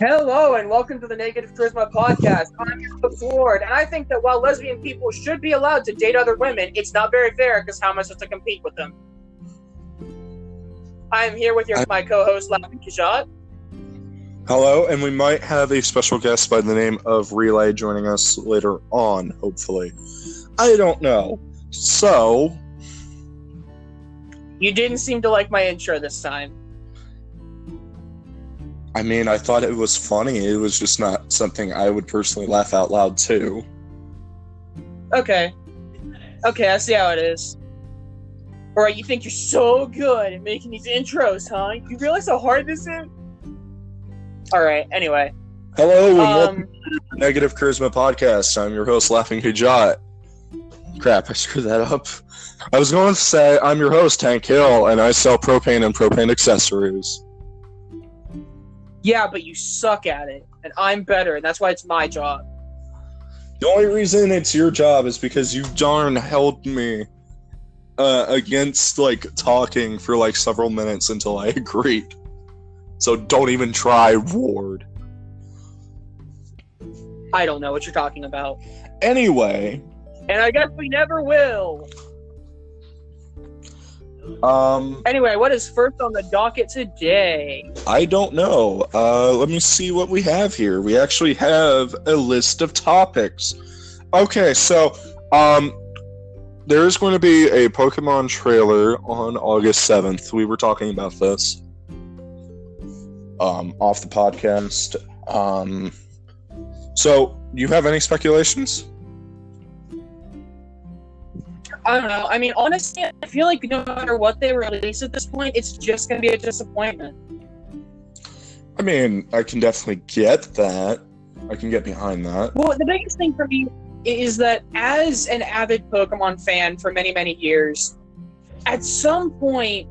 Hello and welcome to the Negative Charisma Podcast. I'm your host, Ward, and I think that while lesbian people should be allowed to date other women, it's not very fair because how am I supposed to compete with them? I am here with your, my co-host, Laughing Kajat. Hello, and we might have a special guest by the name of Relay joining us later on, hopefully. I don't know. So, You didn't seem to like my intro this time. I mean, I thought it was funny. It was just not something I would personally laugh out loud to. Okay. Okay, I see how it is. Alright, you think you're so good at making these intros, huh? You realize how hard this is? Alright, anyway. Hello, and Um, welcome to the Negative Charisma Podcast. I'm your host, Laughing Hijat. Crap, I screwed that up. I was going to say, I'm your host, Hank Hill, and I sell propane and propane accessories. Yeah, but you suck at it, and I'm better, and that's why it's my job. The only reason it's your job is because you darn held me uh, against like talking for like several minutes until I agreed. So don't even try, Ward. I don't know what you're talking about. Anyway, And I guess we never will. Um, Anyway, what is first on the docket today? I don't know. Uh, let me see what we have here. We actually have a list of topics. Okay, so um, there is going to be a Pokemon trailer on August seventh. We were talking about this um, off the podcast. Um, so, you have any speculations? I don't know. I mean, honestly, I feel like no matter what they release at this point, it's just going to be a disappointment. I mean, I can definitely get that. I can get behind that. Well, the biggest thing for me is that as an avid Pokemon fan for many, many years, at some point,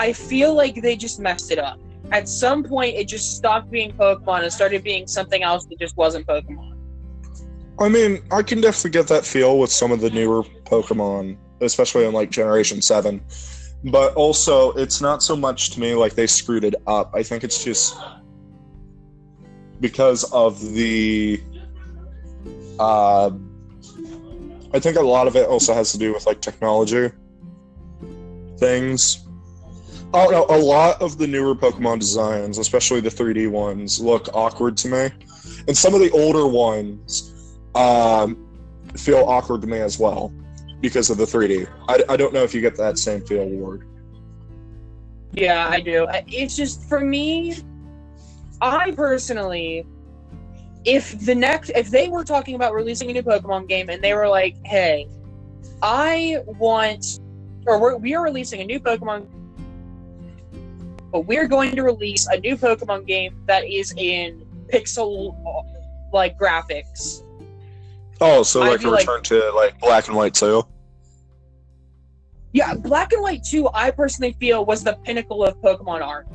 I feel like they just messed it up. At some point, it just stopped being Pokemon and started being something else that just wasn't Pokemon. I mean, I can definitely get that feel with some of the newer Pokemon, especially in like Generation 7. But also, it's not so much to me like they screwed it up. I think it's just because of the. Uh, I think a lot of it also has to do with like technology things. Oh no, a lot of the newer Pokemon designs, especially the 3D ones, look awkward to me. And some of the older ones um, feel awkward to me as well because of the 3D. I, I don't know if you get that same feel, Ward. Yeah, I do. It's just for me, I personally, if the next, if they were talking about releasing a new Pokemon game and they were like, "Hey, I want," or we're, we are releasing a new Pokemon, but we're going to release a new Pokemon game that is in pixel like graphics. Oh, so like be a like- return to like black and white too. Yeah, Black and White 2, I personally feel was the pinnacle of Pokemon art.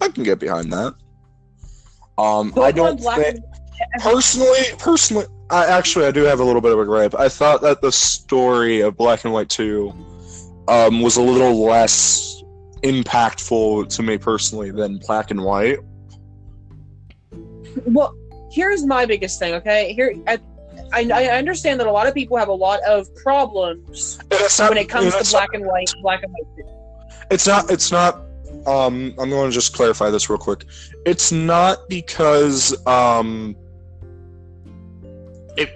I can get behind that. Um, Pokemon I don't Black think and personally. Personally, I actually I do have a little bit of a gripe. I thought that the story of Black and White Two um, was a little less impactful to me personally than Black and White. Well, here's my biggest thing. Okay, here I, I, I understand that a lot of people have a lot of problems not- when it comes to black and white, black and white. It's not. It's not. Um, I'm going to just clarify this real quick. It's not because um, it.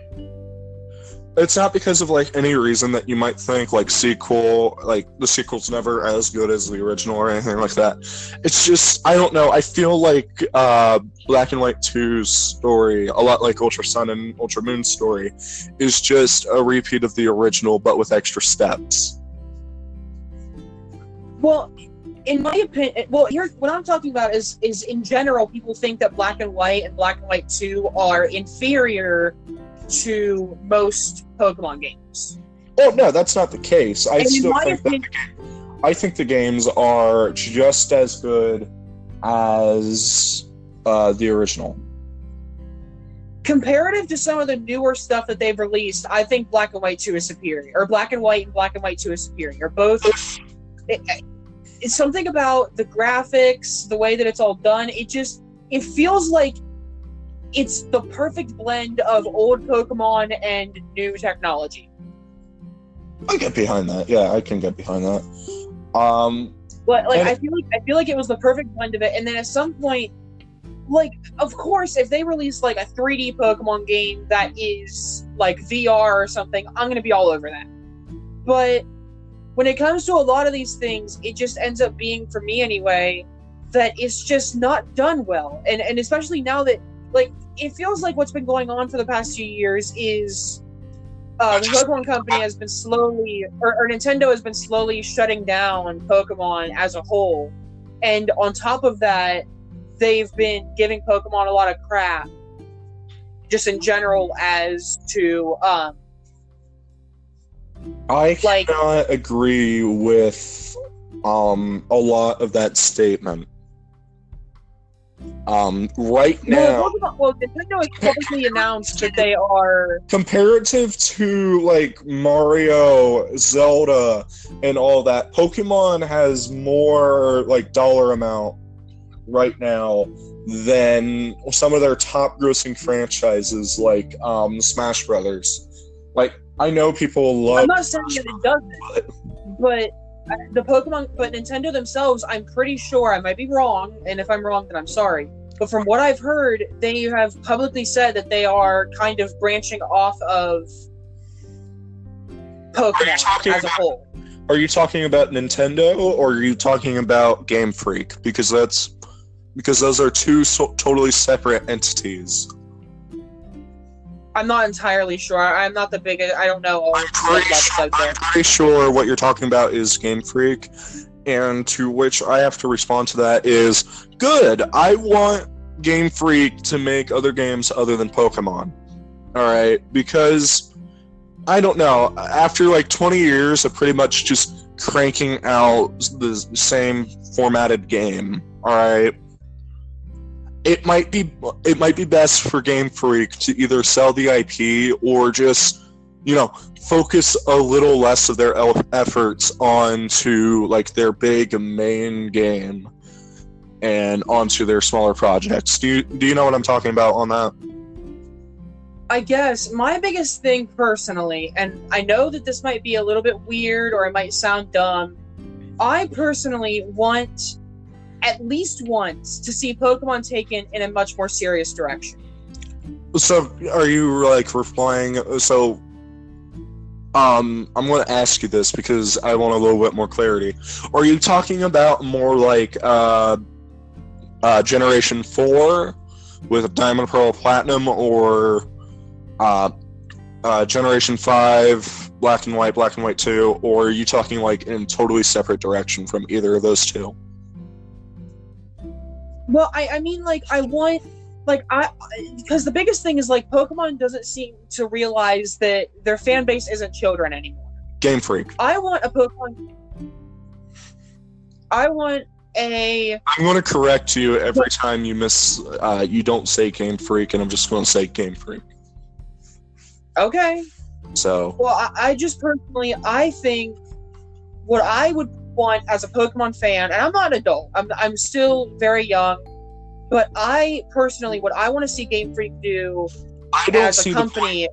It's not because of like any reason that you might think like sequel, like the sequel's never as good as the original or anything like that. It's just I don't know. I feel like uh, Black and White 2's story, a lot like Ultra Sun and Ultra Moon's story, is just a repeat of the original but with extra steps. Well, in my opinion, well, here what I'm talking about is is in general, people think that black and white and black and white two are inferior to most Pokemon games. Oh no, that's not the case. I And still think that I think the games are just as good as uh, the original. comparative to some of the newer stuff that they've released, I think Black and White 2 is superior. Or Black and White and Black and White 2 is superior. Both. It, it's something about the graphics, the way that it's all done. It just. it feels like it's the perfect blend of old Pokemon and new technology. I get behind that. Yeah, I can get behind that. Um, But like I feel like I feel like it was the perfect blend of it. And then at some point, like of course, if they release like a 3D Pokemon game that is like VR or something, I'm gonna be all over that. But when it comes to a lot of these things, it just ends up being for me anyway that it's just not done well. And and especially now that like it feels like what's been going on for the past few years is uh, the Pokemon Company has been slowly, or, or Nintendo has been slowly shutting down Pokemon as a whole, and on top of that, they've been giving Pokemon a lot of crap, just in general as to um, I Like- cannot agree with um a lot of that statement. Um, right now, well, well, Nintendo has publicly announced that they are comparative to like Mario, Zelda, and all that, Pokemon has more like dollar amount right now than some of their top grossing franchises like um Smash Brothers. Like I know people love I'm not saying that it doesn't, but uh, the Pokemon, but Nintendo themselves, I'm pretty sure I might be wrong, and if I'm wrong, then I'm sorry. But from what I've heard, they have publicly said that they are kind of branching off of Pokemon as a whole. Are you talking about Nintendo or are you talking about Game Freak? Because that's because those are two so- totally separate entities. I'm not entirely sure. I'm not the biggest. I don't know all I'm pretty, sure. I'm pretty sure what you're talking about is Game Freak, and to which I have to respond to that is good. I want Game Freak to make other games other than Pokemon. All right, because I don't know. After like 20 years of pretty much just cranking out the same formatted game, all right, it might be it might be best for Game Freak to either sell the IP or just you know focus a little less of their efforts onto like their big main game and onto their smaller projects. Do you do you know what I'm talking about on that? I guess my biggest thing personally, and I know that this might be a little bit weird or it might sound dumb, I personally want at least once to see Pokemon taken in a much more serious direction. So are you like replying? So um, I'm going to ask you this because I want a little bit more clarity. Are you talking about more like uh, uh, Generation Four with Diamond, Pearl, Platinum, or uh, uh, Generation Five, Black and White, Black and White Two, or are you talking like in totally separate direction from either of those two? Well, I, I mean, like, I want, like, I, because the biggest thing is, like, Pokemon doesn't seem to realize that their fan base isn't children anymore. Game Freak. I want a Pokemon. I want a. I'm going to correct you every time you miss. Uh, you don't say Game Freak, and I'm just going to say Game Freak. Okay. So Well, I, I just personally, I think what I would as a Pokemon fan, and I'm not an adult, I'm, I'm still very young, but I personally, what I want to see Game Freak do I don't as a company,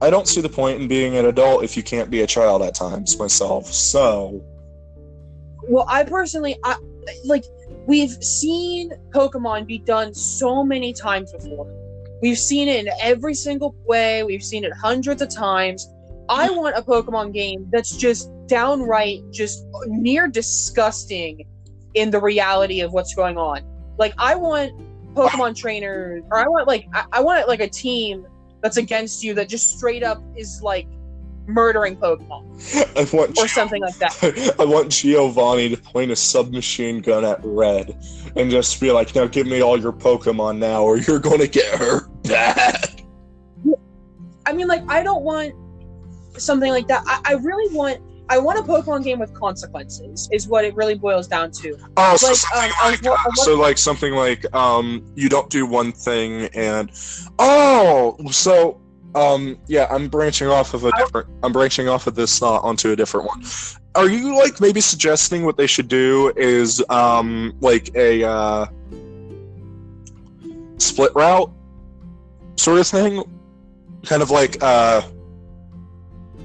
I don't see the point in being an adult if you can't be a child at times myself. So well, I personally, I like, we've seen Pokemon be done so many times before. We've seen it in every single way, we've seen it hundreds of times. I want a Pokemon game that's just downright, just near disgusting in the reality of what's going on. Like, I want Pokemon trainers, or I want like, I, I want like a team that's against you that just straight up is like murdering Pokemon I want or something like that. I want Giovanni to point a submachine gun at Red and just be like, "Now give me all your Pokemon now, or you're going to get hurt bad." I mean, like, I don't want something like that. I, I really want. I want a Pokemon game with consequences. Is what it really boils down to. Oh, so Like, something um, like, I uh, so like something like um, you don't do one thing and oh, so um, yeah, I'm branching off of a different. I'm branching off of this uh, onto a different one. Are you like maybe suggesting what they should do is um like a uh, split route sort of thing, kind of like uh,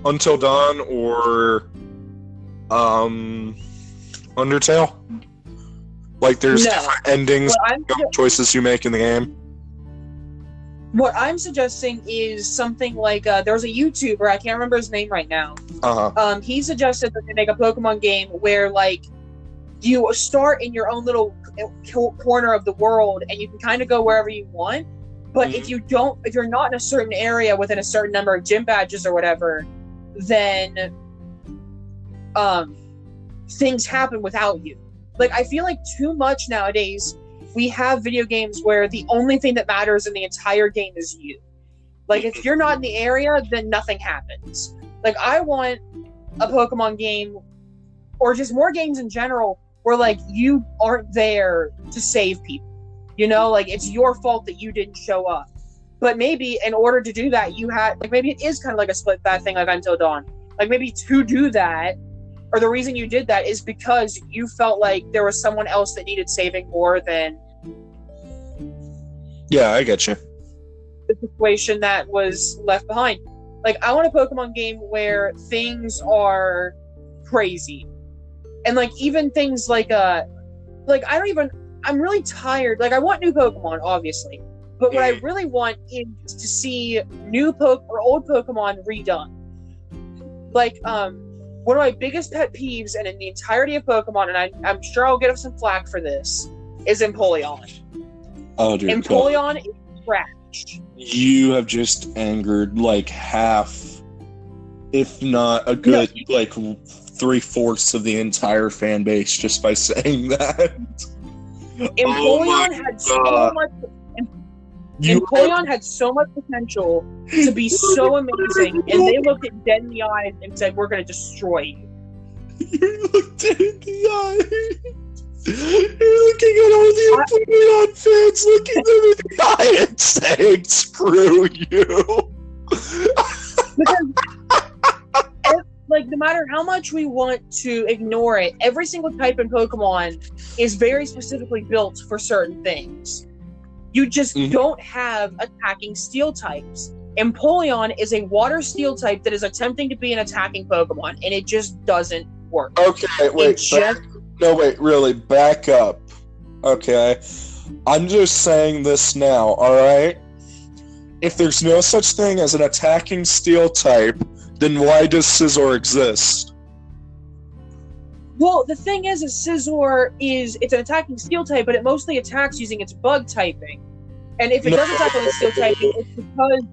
Until Dawn or um, Undertale. Like there's No. different endings, choices you make in the game. what I'm suggesting is something like uh, there's a YouTuber I can't remember his name right now. Uh huh. um, he suggested that they make a Pokemon game where like you start in your own little corner of the world and you can kind of go wherever you want. But Mhm. if you don't, if you're not in a certain area within a certain number of gym badges or whatever, then um, things happen without you. Like I feel like too much nowadays. We have video games where the only thing that matters in the entire game is you. Like if you're not in the area, then nothing happens. Like I want a Pokemon game or just more games in general where like you aren't there to save people. You know, like it's your fault that you didn't show up. But maybe in order to do that, you had like maybe it is kind of like a split bad thing like Until Dawn. Like maybe to do that, or the reason you did that is because you felt like there was someone else that needed saving more than Yeah, I get you. the situation that was left behind. Like I want a Pokemon game where things are crazy. And like even things like uh like I don't even I'm really tired. Like I want new Pokemon, obviously. But what I really want is to see new Poke or old Pokemon redone. Like um one of my biggest pet peeves and in the entirety of Pokemon, and I, I'm sure I'll get some flack for this, is Empoleon. Oh, dude. Empoleon is trash. you have just angered like half, if not a good like three fourths of the entire fan base just by saying that. Empoleon Oh had so much. You Empoleon had so much potential to be so amazing, and they looked it dead in the eyes and said, "We're going to destroy you." You looked it in the eye. You're looking at all the Empoleon fans looking them in the eye and saying, "Screw you." Because, like, no matter how much we want to ignore it, every single type in Pokemon is very specifically built for certain things. You just Mhm. don't have attacking steel types. Empoleon is a water steel type that is attempting to be an attacking Pokemon, and it just doesn't work. Okay, It wait. just No, wait, really, back up. Okay. I'm just saying this now, alright? If there's no such thing as an attacking steel type, then why does Scizor exist? Well, the thing is, a Scizor is it's an attacking steel type, but it mostly attacks using its bug typing. And if it doesn't attack with its steel typing, it's because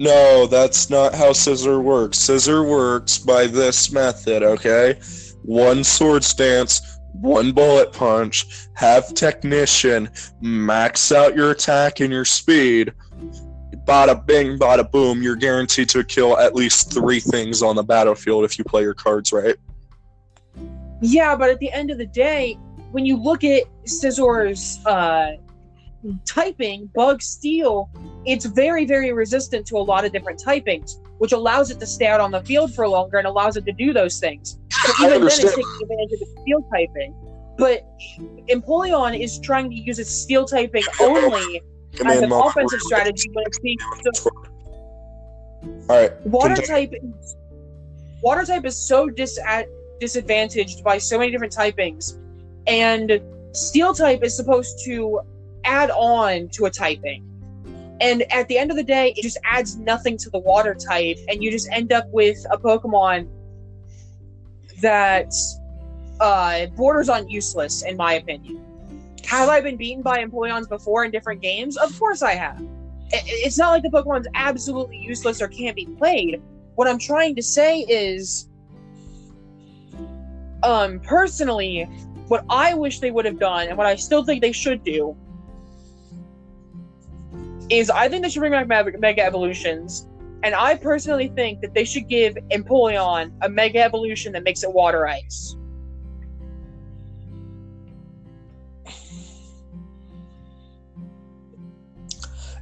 No, that's not how Scizor works. Scizor works by this method, okay? One Swords Dance, one bullet punch, have technician, max out your attack and your speed. Bada bing, bada boom, you're guaranteed to kill at least three things on the battlefield if you play your cards right. Yeah, but at the end of the day, when you look at Scizor's uh, typing, bug steel, it's very, very resistant to a lot of different typings, which allows it to stay out on the field for longer and allows it to do those things. So even then, it's taking advantage of the steel typing. But Empoleon is trying to use its steel typing only as an offensive strategy when it's being so Alright, water Continue. type is, water type is so dis- disadvantaged by so many different typings. And steel type is supposed to add on to a typing. And at the end of the day it just adds nothing to the water type and you just end up with a pokemon that uh, borders on useless in my opinion. Have i been beaten by Empoleons before in different games? Of course i have. It's not like the Pokemon's absolutely useless or can't be played. What I'm trying to say is, um, personally, what I wish they would have done, and what I still think they should do, is I think they should bring back Mega, Evolutions, and I personally think that they should give Empoleon a Mega Evolution that makes it Water Ice.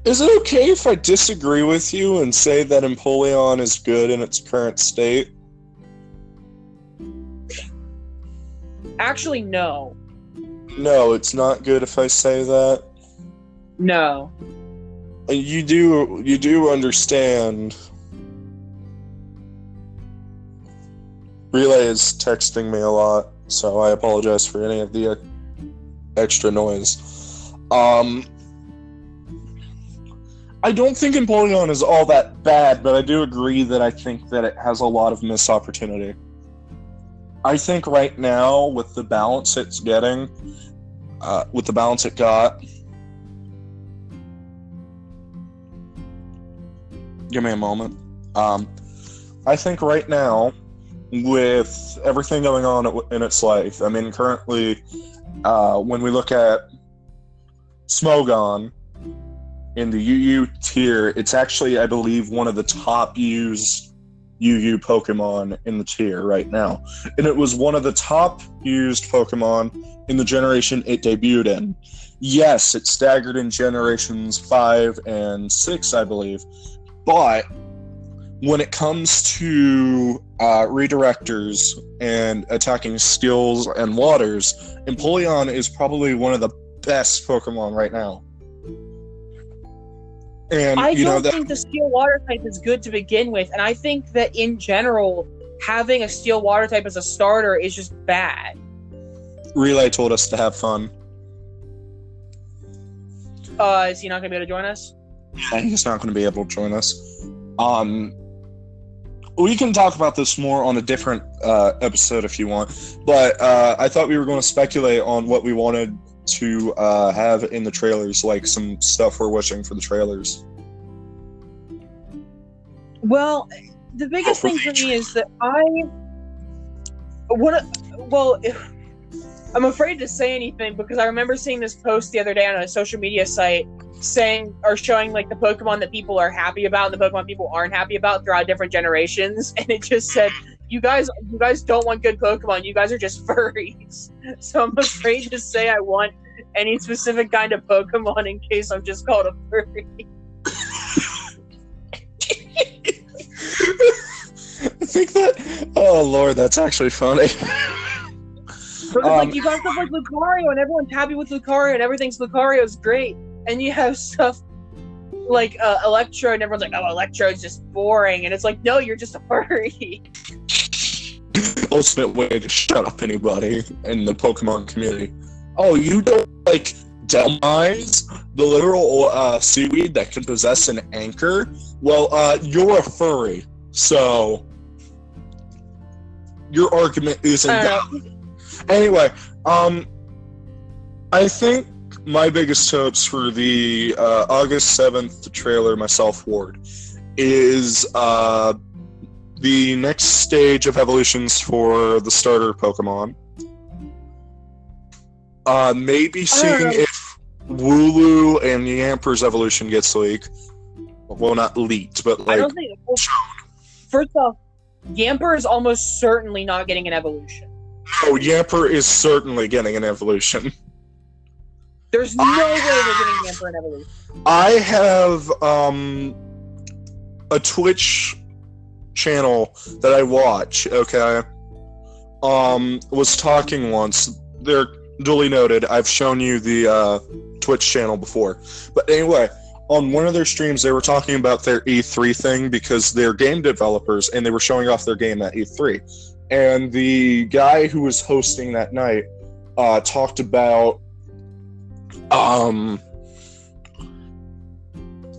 Is it okay if I disagree with you and say that Empoleon is good in its current state? Actually, no. No, it's not good if I say that. No. You do you do understand Relay is texting me a lot, so I apologize for any of the uh, extra noise. Um I don't think Empoleon is all that bad, but I do agree that I think that it has a lot of missed opportunity. I think right now, with the balance it's getting, uh, with the balance it got, give me a moment. Um, I think right now, with everything going on in its life, I mean, currently, uh, when we look at Smogon in the UU tier, it's actually, I believe, one of the top used UU Pokemon in the tier right now. And it was one of the top used Pokemon in the generation it debuted in. Yes, it staggered in generations 5 and 6, I believe. But when it comes to uh, redirectors and attacking skills and waters, Empoleon is probably one of the best Pokemon right now. And I you don't know that think the steel water type is good to begin with, and I think that in general, having a steel water type as a starter is just bad. Relay told us to have fun. Uh, is he not going to be able to join us? Yeah, he's not going to be able to join us. Um, we can talk about this more on a different uh, episode if you want. But uh, I thought we were going to speculate on what we wanted to uh, have in the trailers, like some stuff we're wishing for the trailers. Well, the biggest thing for me is that I what well I'm afraid to say anything because I remember seeing this post the other day on a social media site saying or showing like the Pokemon that people are happy about and the Pokemon people aren't happy about throughout different generations and it just said you guys you guys don't want good Pokemon, you guys are just furries. So I'm afraid to say I want any specific kind of Pokemon in case I'm just called a furry. I think that. Oh lord, that's actually funny. But Um, like you got stuff like Lucario, and everyone's happy with Lucario, and everything's Lucario's great. And you have stuff like uh, Electro, and everyone's like, "Oh, Electro's just boring," and it's like, "No, you're just a furry." Ultimate way to shut up anybody in the Pokemon community. Oh, you don't like Dhelmise, the literal uh, seaweed that can possess an anchor? Well, uh, you're a furry, so your argument isn't Uh, valid. Anyway, um, I think my biggest hopes for the uh, August seventh trailer, myself Ward, is uh, the next stage of evolutions for the starter Pokemon. Uh, maybe seeing if Wooloo and Yamper's evolution gets leaked. Well, not leaked, but like. I don't think. Well, first off, Yamper is almost certainly not getting an evolution. oh, Yamper is certainly getting an evolution. There's no way they're getting Yamper an evolution. I have um a Twitch channel that I watch, okay? Um was talking once. They're duly noted. I've shown you the uh Twitch channel before. But anyway, on one of their streams they were talking about their E3 thing because they're game developers and they were showing off their game at E3. And the guy who was hosting that night uh talked about um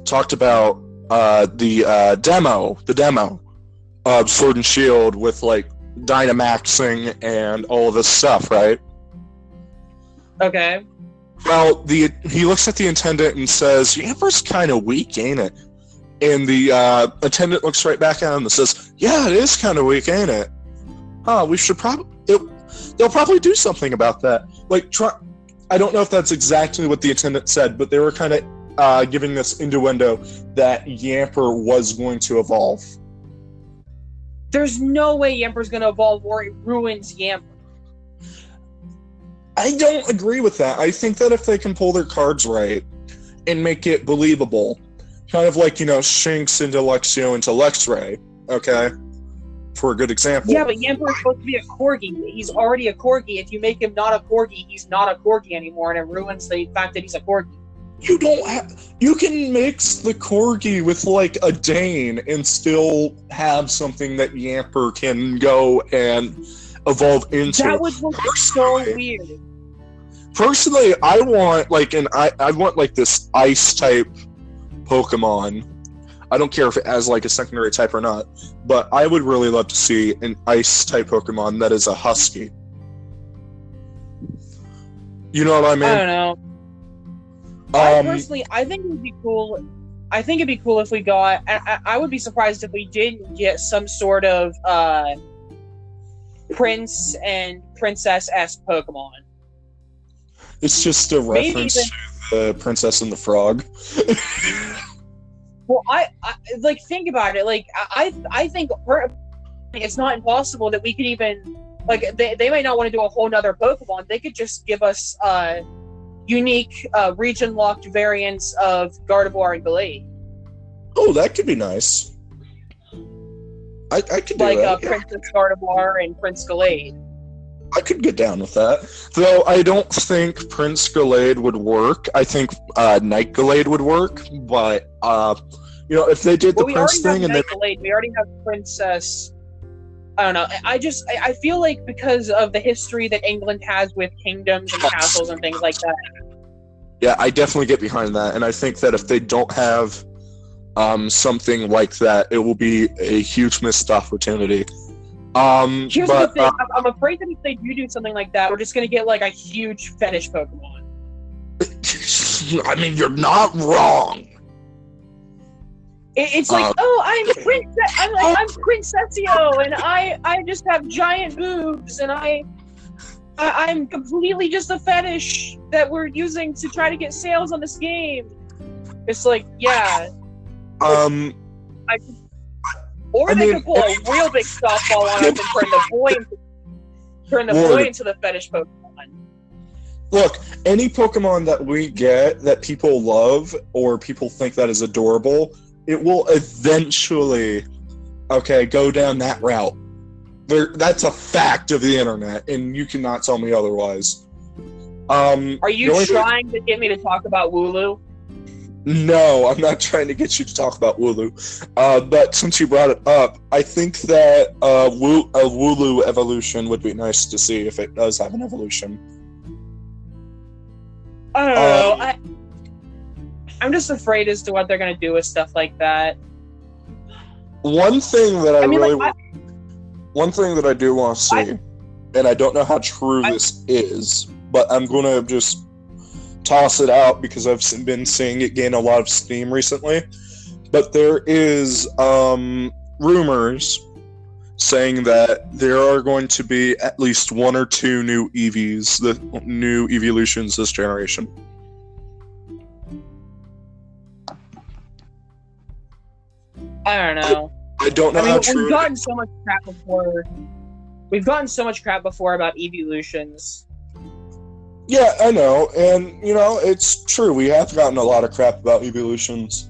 talked about uh, the uh, demo, the demo of Sword and Shield with like Dynamaxing and all of this stuff, right? Okay. Well, the he looks at the attendant and says, "Yamper's kind of weak, ain't it?" And the uh, attendant looks right back at him and says, "Yeah, it is kind of weak, ain't it? Huh? We should probably they'll probably do something about that. Like, try. I don't know if that's exactly what the attendant said, but they were kind of uh, giving this innuendo that Yamper was going to evolve. There's no way Yamper's gonna evolve or it ruins Yamper. I don't agree with that. I think that if they can pull their cards right and make it believable, kind of like, you know, Shinx into Luxio into Luxray, okay? For a good example. Yeah, but Yamper is supposed to be a corgi. He's already a corgi. If you make him not a corgi, he's not a corgi anymore, and it ruins the fact that he's a corgi. You don't have. You can mix the corgi with like a Dane and still have something that Yamper can go and evolve into. That would look so weird. Personally, I want like an I I want like this ice type Pokemon. I don't care if it has like a secondary type or not, but I would really love to see an ice type Pokemon that is a Husky. You know what I mean I mean? don't know. I Um, personally, I think it would be cool. I think it'd be cool if we got. I, I- would be surprised if we didn't get some sort of uh, prince and princess esque Pokemon. it's just a maybe reference to the Princess and the Frog. Well, I, I like think about it. Like I, I think it's not impossible that we could even like they, they might not want to do a whole nother Pokemon. They could just give us uh, unique uh, region locked variants of Gardevoir and Gallade, Oh, that could be nice. I, I could do like uh, that. yeah. Princess Gardevoir and Prince Gallade. I could get down with that. Though I don't think Prince Gallade would work. I think uh, Knight Gallade would work, but uh, you know, if they did the Well, we Prince thing and they Knight Gallade. We already have Princess. I don't know. I- I just I, I feel like because of the history that England has with kingdoms and castles and things like that. Yeah, I definitely get behind that, and I think that if they don't have um, something like that, it will be a huge missed opportunity. Um, Here's but the thing. uh, I'm, afraid that if they do do something like that, we're just gonna get like a huge fetish Pokemon. I mean, you're not wrong. It, it's like, Uh, oh, I'm princess. I'm like, I'm Princessio, and I I just have giant boobs, and I. I- I'm completely just a fetish that we're using to try to get sales on this game. It's like, yeah, Um, or I they mean, could pull a real big softball on us and turn the boy into, turn the Lord. boy into the fetish Pokemon. Look, any Pokemon that we get that people love or people think that is adorable, it will eventually, okay, go down that route. There, that's a fact of the internet, and you cannot tell me otherwise. Um, Are you only thing- trying to get me to talk about Wooloo? No, I'm not trying to get you to talk about Wooloo. Uh, but since you brought it up, I think that uh, Woo, a Wooloo evolution would be nice to see if it does have an evolution. I don't know. Um, I, I'm just afraid as to what they're gonna do with stuff like that. One thing that I, I mean, really, like, one thing that I do want to see, I- and I don't know how true I- this is, but I'm going to just toss it out because I've been seeing it gain a lot of steam recently. But there is um, rumors saying that there are going to be at least one or two new EVs, the new evolutions this generation. I don't know. I don't know I mean, how we've gotten so much crap before. We've gotten so much crap before about evolutions. Yeah, I know, and you know it's true. We have gotten a lot of crap about evolutions,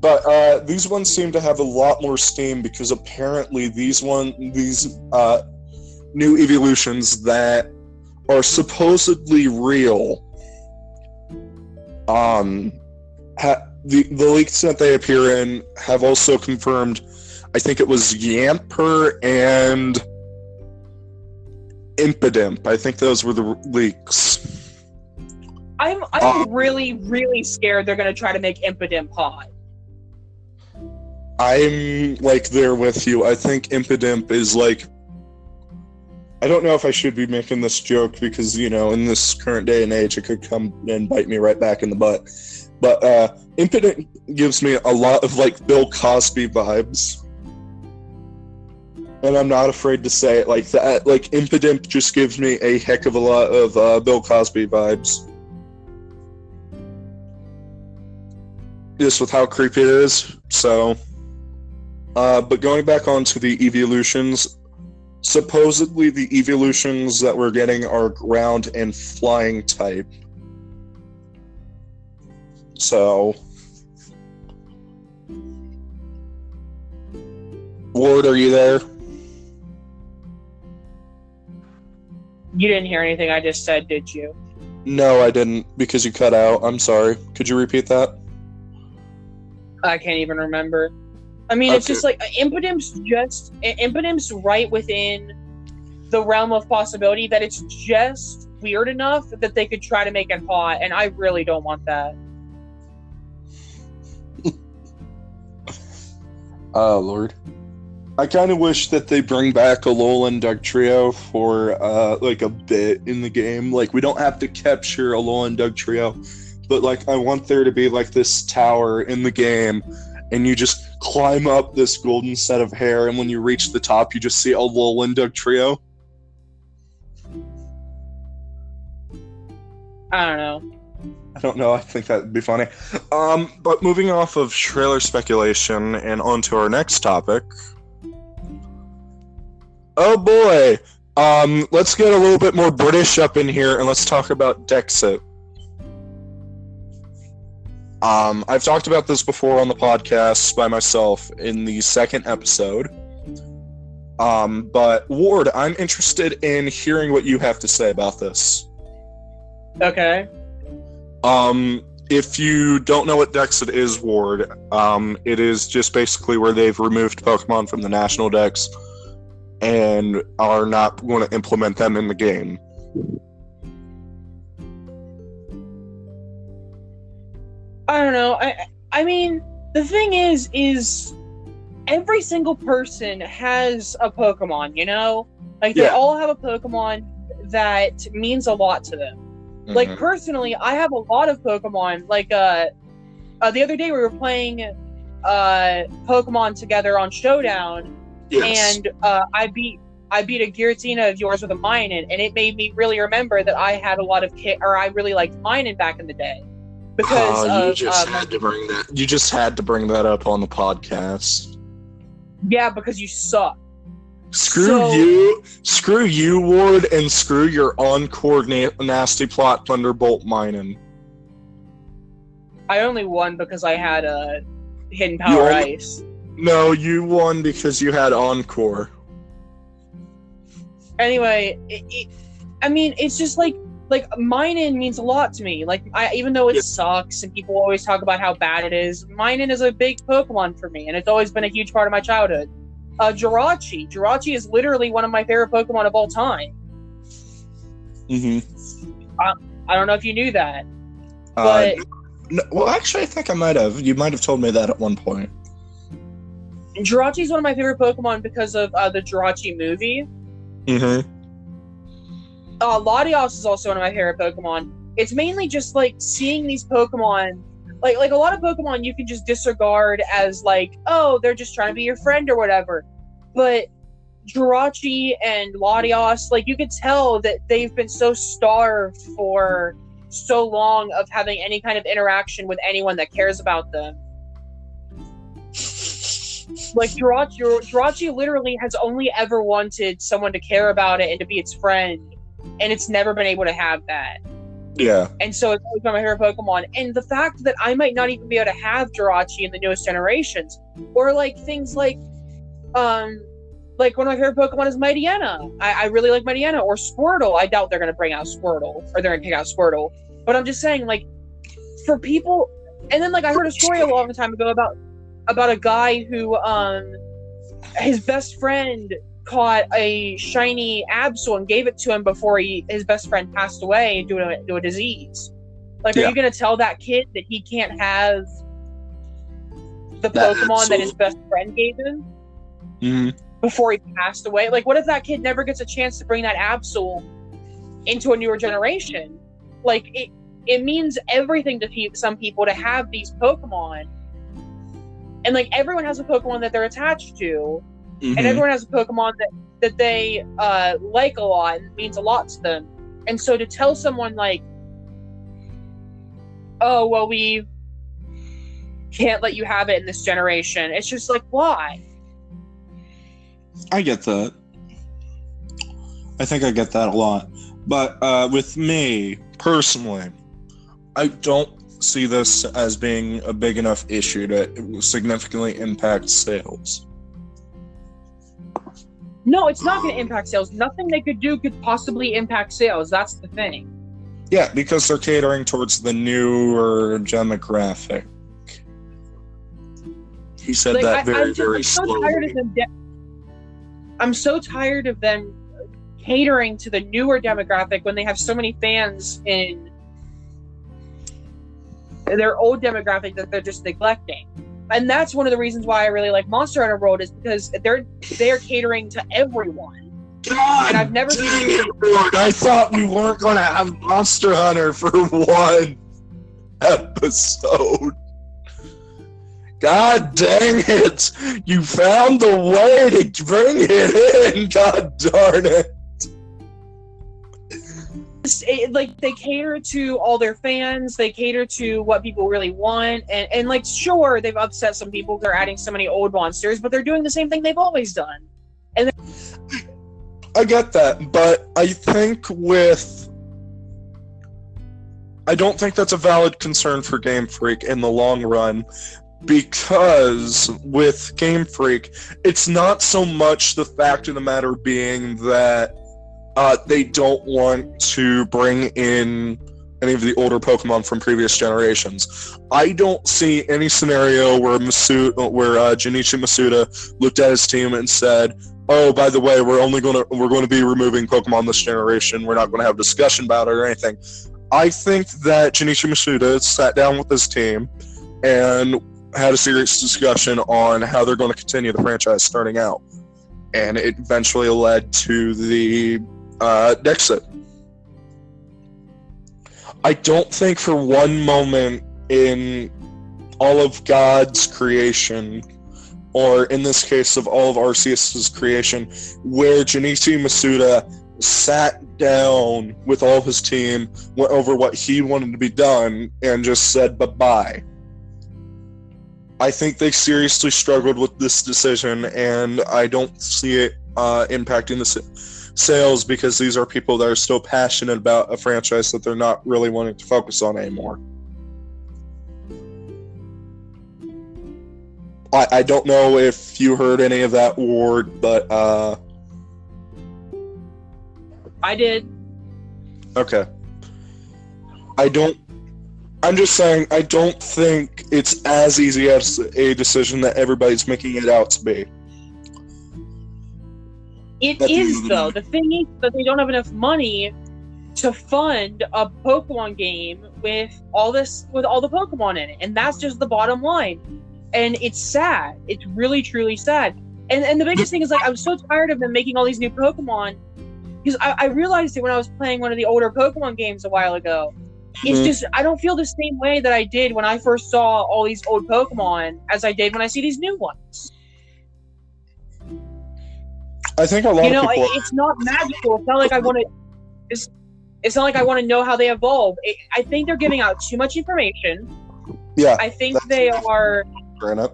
but uh, these ones seem to have a lot more steam because apparently these one these uh, new evolutions that are supposedly real. Um, ha- the the leaks that they appear in have also confirmed. I think it was Yamper and Impidimp. I think those were the leaks. I'm I'm Uh, really really scared they're gonna try to make Impidimp hot. I'm like there with you. I think Impidimp is like. I don't know if I should be making this joke because you know in this current day and age it could come and bite me right back in the butt. But uh, Impidimp gives me a lot of like Bill Cosby vibes. And I'm not afraid to say it like that. Like Impidimp just gives me a heck of a lot of uh, Bill Cosby vibes. Just with how creepy it is. So, uh, but going back onto the evolutions, supposedly the evolutions that we're getting are ground and flying type. So, Ward, are you there? You didn't hear anything I just said, did you? No, I didn't because you cut out. I'm sorry. Could you repeat that? I can't even remember. I mean, it's just like uh, Impotence just uh, Impotence right within the realm of possibility that it's just weird enough that they could try to make it hot, and I really don't want that. Oh Lord. I kind of wish that they bring back a Alolan Dugtrio for uh, like a bit in the game. Like we don't have to capture a Alolan Dugtrio, but like I want there to be like this tower in the game, and you just climb up this golden set of hair, and when you reach the top, you just see a Alolan Dugtrio. I don't know. I don't know. I think that'd be funny. Um, but moving off of trailer speculation and onto our next topic. Oh boy. Um, let's get a little bit more British up in here and let's talk about Dexit. Um, I've talked about this before on the podcast by myself in the second episode. Um, but Ward, I'm interested in hearing what you have to say about this. Okay. Um, if you don't know what Dexit is, Ward, um, it is just basically where they've removed Pokemon from the national Dex and are not going to implement them in the game. I don't know. I I mean, the thing is, is every single person has a Pokemon. You know, like they Yeah. all have a Pokemon that means a lot to them. Like Mhm. personally, I have a lot of Pokemon. Like uh, uh the other day we were playing uh Pokemon together on Showdown, yes. and uh, I beat I beat a Giratina of yours with a Minun, and it made me really remember that I had a lot of kit, or I really liked Minun back in the day because Oh, you of just um, had to bring that. You just had to bring that up on the podcast. yeah, because you suck. Screw So- you, screw you, Ward, and screw your encore na- nasty plot Thunderbolt Minun. I only won because I had a hidden power only- ice. No, you won because you had encore. Anyway, it, it, I mean, it's just like like Minun means a lot to me. Like, I even though it Yeah. sucks and people always talk about how bad it is, Minun is a big Pokemon for me, and it's always been a huge part of my childhood. Uh, Jirachi, Jirachi is literally one of my favorite Pokemon of all time. Mm-hmm. I I don't know if you knew that, Uh, but no, well, actually, I think I might have. You might have told me that at one point. Jirachi is one of my favorite Pokemon because of uh, the Jirachi movie. Mm-hmm. uh, Latios is also one of my favorite Pokemon. It's mainly just like seeing these Pokemon, like like a lot of Pokemon you can just disregard as like, oh, they're just trying to be your friend or whatever. But Jirachi and Latios, like you could tell that they've been so starved for so long of having any kind of interaction with anyone that cares about them. Like Jirachi, Jirachi literally has only ever wanted someone to care about it and to be its friend and it's never been able to have that. Yeah. And so it's always been my favorite Pokemon. And the fact that I might not even be able to have Jirachi in the newest generations, or like things like, um, like one of my favorite Pokemon is Mightyena. I, I really like Mightyena or Squirtle. I doubt they're gonna bring out Squirtle or they're gonna kick out Squirtle. But I'm just saying, like, for people, and then like I heard a story a long time ago about about a guy who um his best friend caught a shiny Absol and gave it to him before he his best friend passed away due to, due to a disease. Like, are you going to tell that kid that he can't have the That Pokemon that his best friend gave him Mm-hmm. before he passed away? Like, what if that kid never gets a chance to bring that Absol into a newer generation? Like, it it means everything to some people to have these Pokemon. And like everyone has a Pokemon that they're attached to, Mm-hmm. and everyone has a Pokemon that that they uh, like a lot and means a lot to them. And so to tell someone like, "Oh, well, we can't let you have it in this generation," it's just like, why? I get that. I think I get that a lot. But uh, with me personally, I don't see this as being a big enough issue to significantly impact sales. No, it's not going to impact sales. Nothing they could do could possibly impact sales. That's the thing. Yeah, because they're catering towards the newer demographic. He said Like, that I, very, I'm just very I'm so tired of them. De- I'm so tired of them catering to the newer demographic when they have so many fans in their old demographic that they're just neglecting. And that's one of the reasons why I really like Monster Hunter World is because they're they're catering to everyone. God And I've never seen- it, Lord, I thought we weren't going to have Monster Hunter for one episode. God dang it! You found the way to bring it in. God darn it! It- eh, like they cater to all their fans, they cater to what people really want, and, and like sure they've upset some people. They're adding so many old monsters, but they're doing the same thing they've always done. and I get that, but I think with. I don't think that's a valid concern for Game Freak in the long run because with Game Freak, it's not so much the fact of the matter being that uh, they don't want to bring in any of the older Pokemon from previous generations. I don't see any scenario where Masu- where uh, Junichi Masuda looked at his team and said, oh by the way we're only going to we're going to be removing pokemon this generation. We're not going to have a discussion about it or anything. I think that junichi masuda sat down with his team and had a serious discussion on how they're going to continue the franchise starting out. And it eventually led to the uh, Dexit. i don't think for one moment in all of god's creation or in this case of all of Arceus's creation, where Junichi Masuda sat down with all of his team, went over what he wanted to be done, and just said bye bye. I think they seriously struggled with this decision, and I don't see it uh, impacting the sales because these are people that are still passionate about a franchise that they're not really wanting to focus on anymore. I, I don't know if you heard any of that word, but uh, I did. okay. I don't. I'm just saying, I don't think it's as easy as a decision that everybody's making it out to be. It That's is though. The thing is that they don't have enough money to fund a Pokemon game with all this with all the Pokemon in it. And that's just the bottom line. And it's sad. It's really truly sad. And and the biggest thing is like I'm so tired of them making all these new Pokemon because I, I realized it when I was playing one of the older Pokemon games a while ago. It's Mhm. just I don't feel the same way that I did when I first saw all these old Pokemon as I did when I see these new ones. I think a lot you know, of people. It's not magical. It's not like I want to. It's, it's not like I want to know how they evolve. It, I think they're giving out too much information. yeah, I think they are. granted.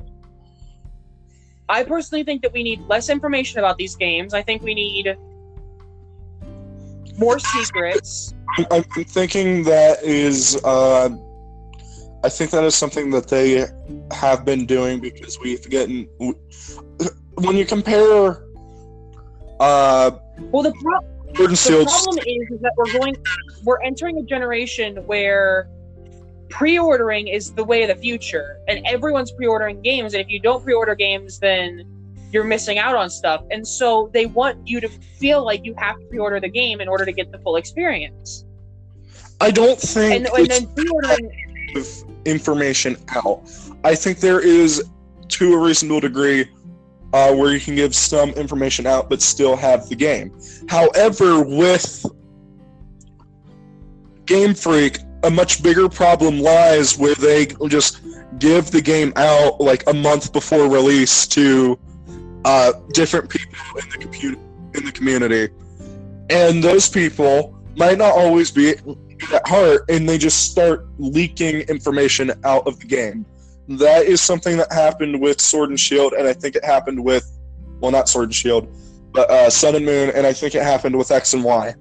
I personally think that we need less information about these games. I think we need more secrets. I'm, I'm thinking that is. Uh, I think that is something that they have been doing because we've gotten. When you compare. Uh, Well, the, pro- the problem is, is that we're going, we're entering a generation where pre-ordering is the way of the future, and everyone's pre-ordering games. And if you don't pre-order games, then you're missing out on stuff. And so they want you to feel like you have to pre-order the game in order to get the full experience. I don't think And, and then pre-ordering, information out. I think there is, to a reasonable degree, uh, where you can give some information out but still have the game. However, with Game Freak, a much bigger problem lies where they just give the game out like a month before release to uh, different people in the compu- in the community, and those people might not always be at heart, and they just start leaking information out of the game. That is something that happened with Sword and Shield, and I think it happened with, well, not Sword and Shield, but uh, Sun and Moon, and I think it happened with X and Y.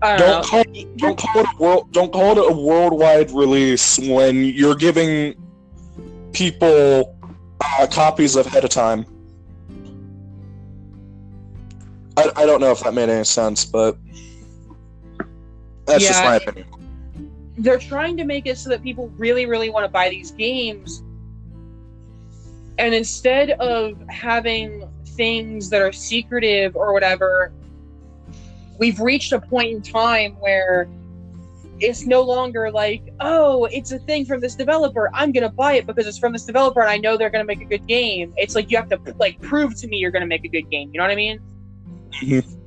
Don't, Don't call, don't call it a world. Don't call it a worldwide release when you're giving people uh, copies ahead of time. I, I don't know if that made any sense, but that's just my opinion. They're trying to make it so that people really, really want to buy these games. And instead of having things that are secretive or whatever, we've reached a point in time where it's no longer like, oh, it's a thing from this developer. I'm gonna buy it because it's from this developer and I know they're gonna make a good game. It's like you have to like prove to me you're gonna make a good game. You know what I mean? Mm-hmm.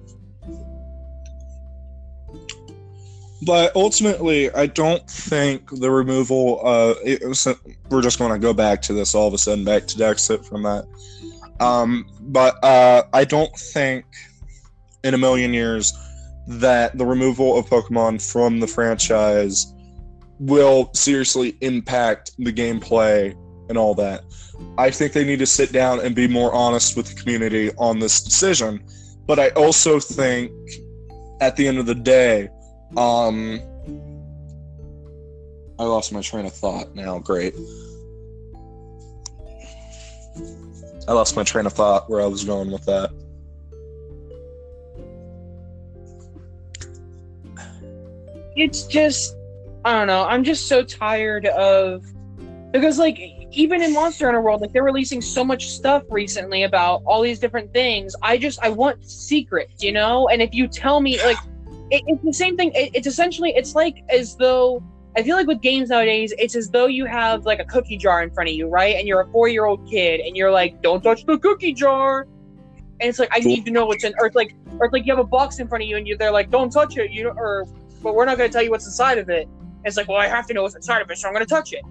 But ultimately, I don't think the removal. Uh, it was, we're just going to go back to this all of a sudden, back to Dexit from that. Um, but uh, I don't think in a million years that the removal of Pokemon from the franchise will seriously impact the gameplay and all that. I think they need to sit down and be more honest with the community on this decision. But I also think at the end of the day, um, I lost my train of thought now. Great. I lost my train of thought where I was going with that. it's just I don't know. I'm just so tired of because like even in Monster Hunter World, like they're releasing so much stuff recently about all these different things. I just I want secrets, you know. And if you tell me like it, it's the same thing. It, it's essentially it's like as though I feel like with games nowadays, it's as though you have like a cookie jar in front of you, right? And you're a four year old kid, and you're like, "Don't touch the cookie jar." And it's like I need to know what's in, or it's like, or it's like you have a box in front of you, and you they're like, "Don't touch it," you know, or but we're not going to tell you what's inside of it. And it's like, well, I have to know what's inside of it, so I'm going to touch it.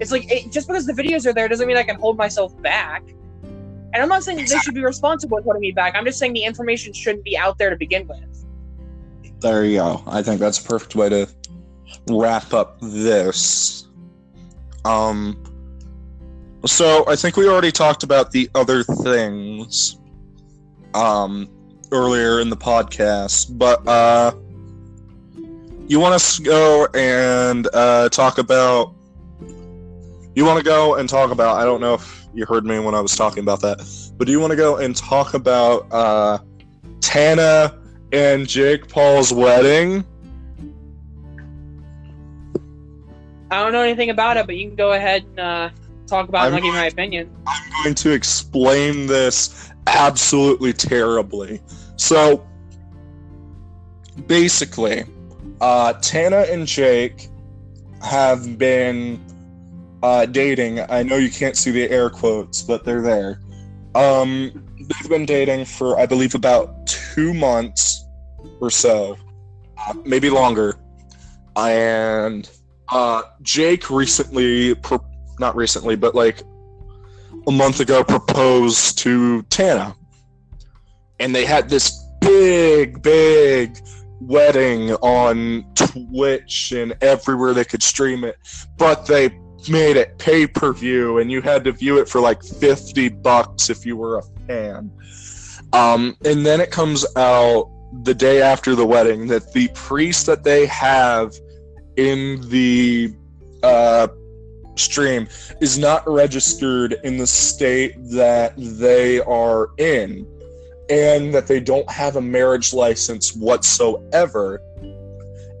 It's like it, just because the videos are there doesn't mean I can hold myself back. And I'm not saying they should be responsible for holding me back. I'm just saying the information shouldn't be out there to begin with. There you go. I think that's a perfect way to wrap up this. Um, so I think we already talked about the other things um, earlier in the podcast, but uh, you want us to go and uh, talk about. You want to go and talk about. I don't know if you heard me when I was talking about that, but do you want to go and talk about uh, Tana and Jake Paul's wedding? I don't know anything about it, but you can go ahead and uh, talk about it and give my opinion. I'm going to explain this absolutely terribly. So, basically, uh, Tana and Jake have been uh, dating. I know you can't see the air quotes, but they're there. Um, they've been dating for, I believe, about two months or so, uh, maybe longer. And uh, Jake recently, pro- not recently, but like a month ago proposed to Tana. And they had this big, big wedding on Twitch and everywhere they could stream it. But they made it pay per view and you had to view it for like 50 bucks if you were a fan. Um, and then it comes out the day after the wedding that the priest that they have in the uh, stream is not registered in the state that they are in and that they don't have a marriage license whatsoever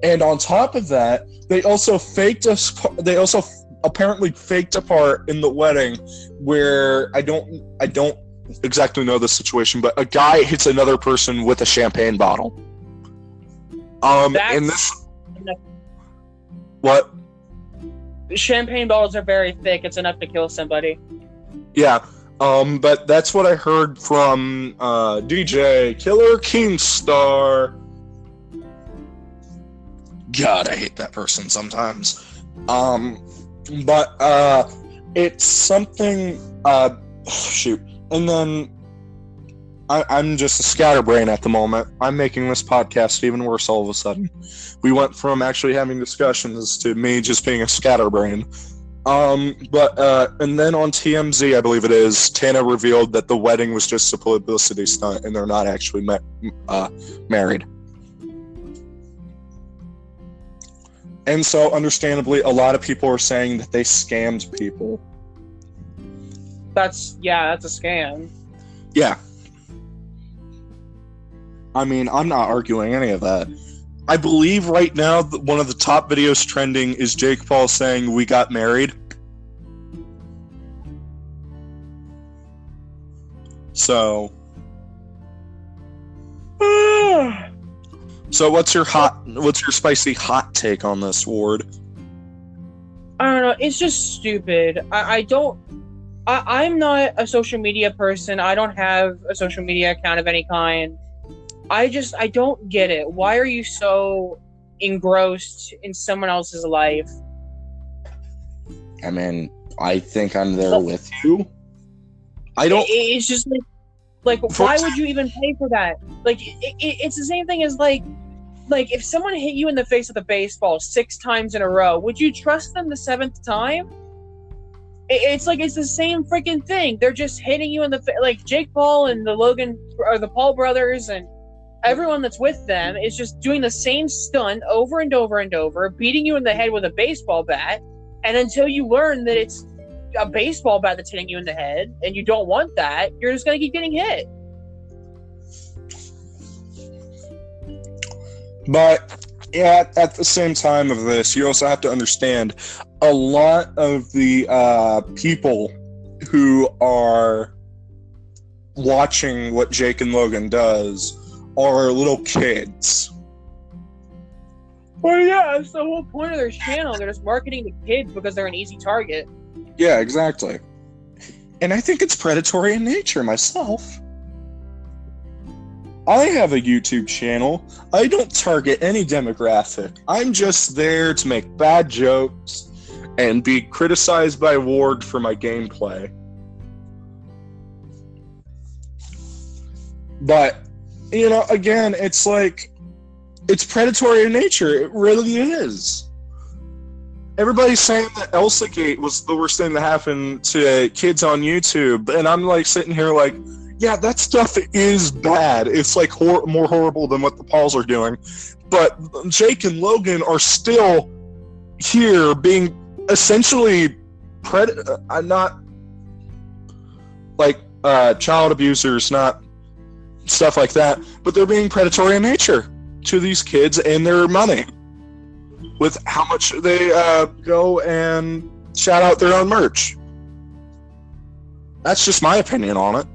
and on top of that they also faked us they also apparently faked a part in the wedding where i don't i don't exactly know the situation but a guy hits another person with a champagne bottle um That's- and this what Champagne bottles are very thick. It's enough to kill somebody. Yeah, um, but that's what I heard from uh, DJ Killer Keemstar. God, I hate that person sometimes. Um, but uh, it's something. Uh, shoot, and then I, I'm just a scatterbrain at the moment. I'm making this podcast even worse all of a sudden. We went from actually having discussions to me just being a scatterbrain. Um, but uh, and then on TMZ, I believe it is, Tana revealed that the wedding was just a publicity stunt, and they're not actually ma- uh, married. And so, understandably, a lot of people are saying that they scammed people. That's yeah, that's a scam. Yeah. I mean, I'm not arguing any of that. I believe right now that one of the top videos trending is Jake Paul saying we got married. So, so what's your hot? What's your spicy hot take on this, Ward? I don't know. It's just stupid. I, I don't. I, I'm not a social media person. I don't have a social media account of any kind. I just I don't get it. Why are you so engrossed in someone else's life? I mean, I think I'm there with you. I don't. It- it's just like, like why would you even pay for that? Like, it, it, it's the same thing as like, like if someone hit you in the face with a baseball six times in a row, would you trust them the seventh time? It, it's like it's the same freaking thing. They're just hitting you in the face. Like Jake Paul and the Logan or the Paul brothers and everyone that's with them is just doing the same stunt over and over and over, beating you in the head with a baseball bat. And until you learn that it's a baseball bat that's hitting you in the head and you don't want that, you're just gonna keep getting hit. But yeah, at the same time of this, you also have to understand a lot of the uh, people who are watching what Jake and Logan does are little kids. Well, yeah, that's the whole point of their channel. They're just marketing to kids because they're an easy target. Yeah, exactly. And I think it's predatory in nature myself. I have a YouTube channel. I don't target any demographic. I'm just there to make bad jokes and be criticized by Ward for my gameplay. But, you know, again, it's like, it's predatory in nature. It really is. Everybody's saying that Elsa Gate was the worst thing that happened to kids on YouTube, and I'm like sitting here like, yeah, that stuff is bad. It's like hor- more horrible than what the Pauls are doing, but Jake and Logan are still here being essentially pred. Uh, not like uh, child abusers, not stuff like that, but they're being predatory in nature to these kids and their money with how much they uh, go and shout out their own merch. That's just my opinion on it.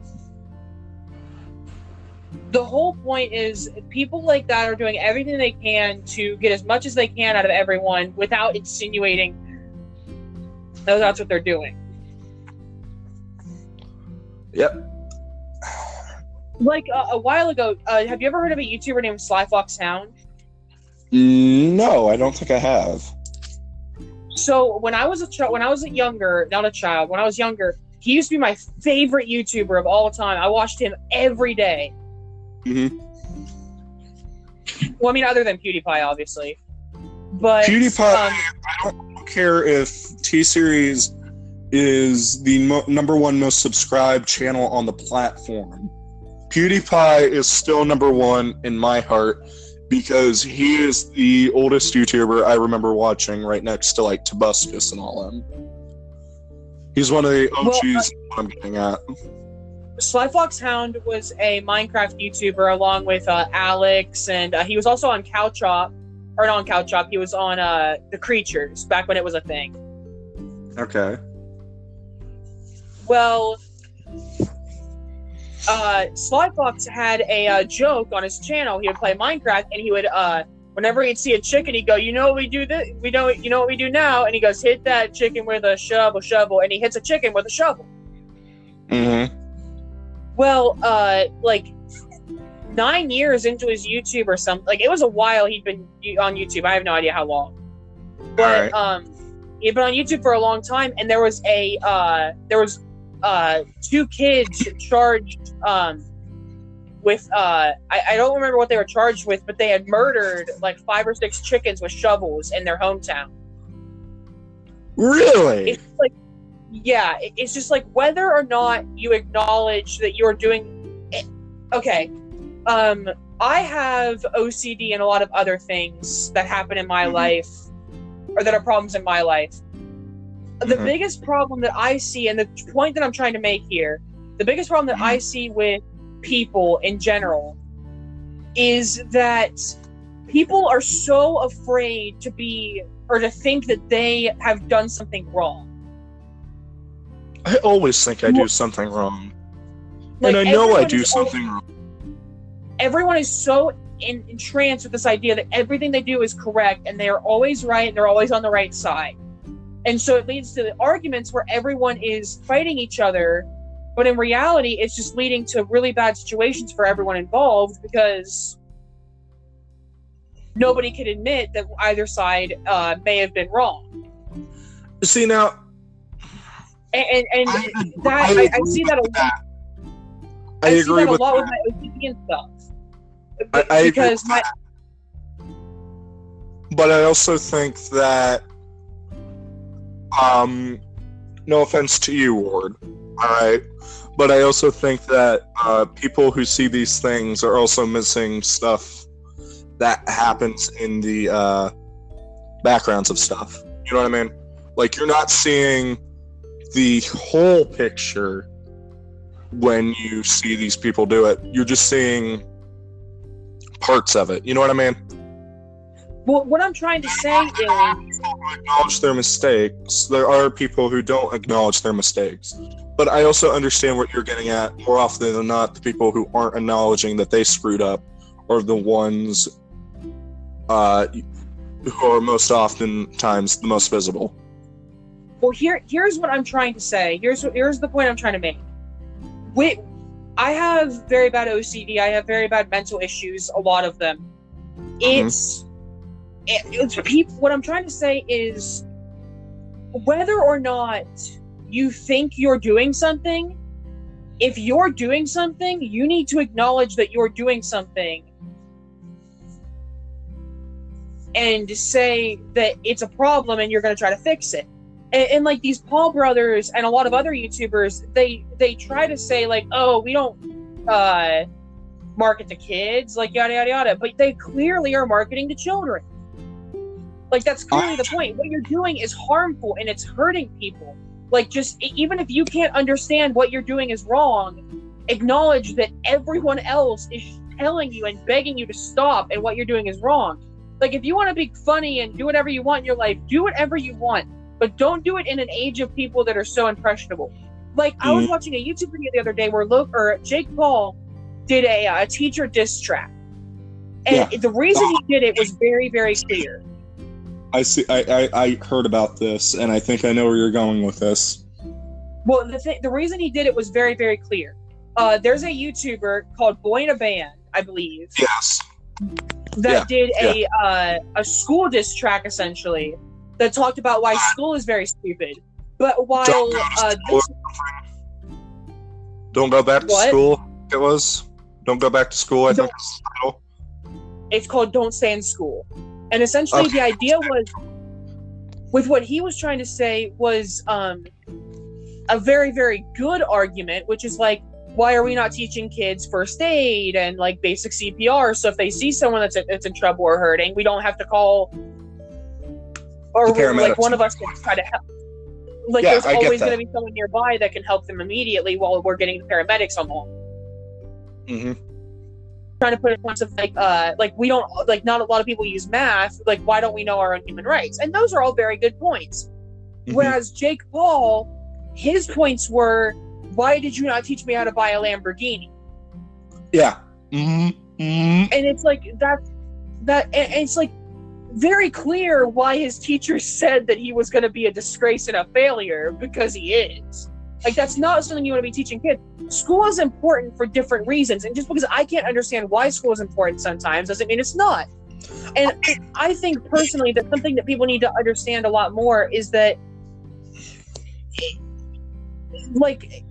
The whole point is people like that are doing everything they can to get as much as they can out of everyone without insinuating that that's what they're doing. Yep. Like uh, a while ago, uh, have you ever heard of a YouTuber named Slyfox Hound? No, I don't think I have. So when I was a child, when I was younger, not a child, when I was younger, he used to be my favorite YouTuber of all time. I watched him every day. Mhm. Well, I mean, other than PewDiePie, obviously. But PewDiePie, um, I don't care if T Series is the mo- number one most subscribed channel on the platform. PewDiePie is still number one in my heart because he is the oldest YouTuber I remember watching right next to like Tobuscus and all them. He's one of the Well, OGs I'm getting at. Slyfox Hound was a Minecraft YouTuber along with uh, Alex, and uh, he was also on Cowchop, or not on Cowchop. He was on uh, the Creatures back when it was a thing. Okay. Well, uh, Slyfox had a uh, joke on his channel. He would play Minecraft, and he would, uh, whenever he'd see a chicken, he'd go, "You know what we do? This, we know, you know what we do now." And he goes, "Hit that chicken with a shovel, shovel," and he hits a chicken with a shovel. Mm-hmm. Well, uh, like nine years into his YouTube or something, like it was a while he'd been on YouTube. I have no idea how long, but Alright. um, he'd been on YouTube for a long time, and there was a uh, there was uh, two kids charged um, with uh, I, I don't remember what they were charged with, but they had murdered like five or six chickens with shovels in their hometown. Really? It's like, yeah, it- it's just like whether or not you acknowledge that you're doing. It, okay, um, I have OCD and a lot of other things that happen in my Mhm. life, or that are problems in my life. The Mhm. biggest problem that I see, and the point that I'm trying to make here, the biggest problem that I see with people in general is that people are so afraid to be or to think that they have done something wrong. I always think I do something wrong. Like, and I know I do something wrong. everyone is so in, entranced with this idea that everything they do is correct and they are always right and they're always on the right side. And so it leads to the arguments where everyone is fighting each other, but in reality, it's just leading to really bad situations for everyone involved because nobody can admit that either side uh, may have been wrong. See now, And, and, and I- that I I, I see that a lot. I, I, see agree that a with lot that. with my OCD and stuff. I, I because my that. But I also think that, um, no offense to you, Ward, all right, but I also think that uh, people who see these things are also missing stuff that happens in the uh, backgrounds of stuff. You know what I mean? Like you're not seeing the whole picture when you see these people do it. You're just seeing parts of it. You know what I mean? Well, what I'm trying to say is acknowledge their mistakes. There are people who don't acknowledge their mistakes. But I also understand what you're getting at. More often than not, the people who aren't acknowledging that they screwed up are the ones uh, who are most oftentimes the most visible. well here here's what i'm trying to say here's here's the point i'm trying to make we, i have very bad ocd i have very bad mental issues a lot of them it's it, it's people what i'm trying to say is whether or not you think you're doing something if you're doing something you need to acknowledge that you're doing something and say that it's a problem and you're going to try to fix it and, and like these Paul brothers and a lot of other YouTubers, they they try to say like, oh, we don't uh, market to kids, like yada yada yada, but they clearly are marketing to children. Like that's clearly the point. What you're doing is harmful and it's hurting people. Like just even if you can't understand what you're doing is wrong, acknowledge that everyone else is telling you and begging you to stop and what you're doing is wrong. Like if you want to be funny and do whatever you want in your life, do whatever you want but don't do it in an age of people that are so impressionable. Like I was Mhm. watching a YouTube video the other day where Lo- or Jake Paul did a, uh, a teacher diss track, and the reason he did it was very very clear. I see. I, I, I heard about this, and I think I know where you're going with this. Well, the th- the reason he did it was very very clear. Uh, there's a YouTuber called Boy in a Band, I believe, Yes. that did a uh, a school diss track essentially that talked about why school is very stupid. But while Don't go to uh, school. this, Don't go back to What? school. It was. Don't go back to school. I Don't- think. title. it's called Don't Stay in School. And essentially Okay. the idea was with what he was trying to say was um a very, very good argument, which is like, why are we not teaching kids first aid and like basic CPR? So if they see someone that's, that's in trouble or hurting, we don't have to call or like one of us can try to help. Like Yeah, there's I always going to be someone nearby that can help them immediately while we're getting the paramedics on hold. hmm trying to put a point of like uh like we don't like not a lot of people use math like why don't we know our own human rights? And those are all very good points. Mhm. whereas jake paul his points were why did you not teach me how to buy a lamborghini? Yeah. hmm hmm and it's like that that and it's like very clear why his teacher said that he was going to be a disgrace and a failure because he is like that's not something you want to be teaching kids. School is important for different reasons and just because i can't understand why school is important sometimes doesn't mean it's not. And i think personally that something that people need to understand a lot more is that like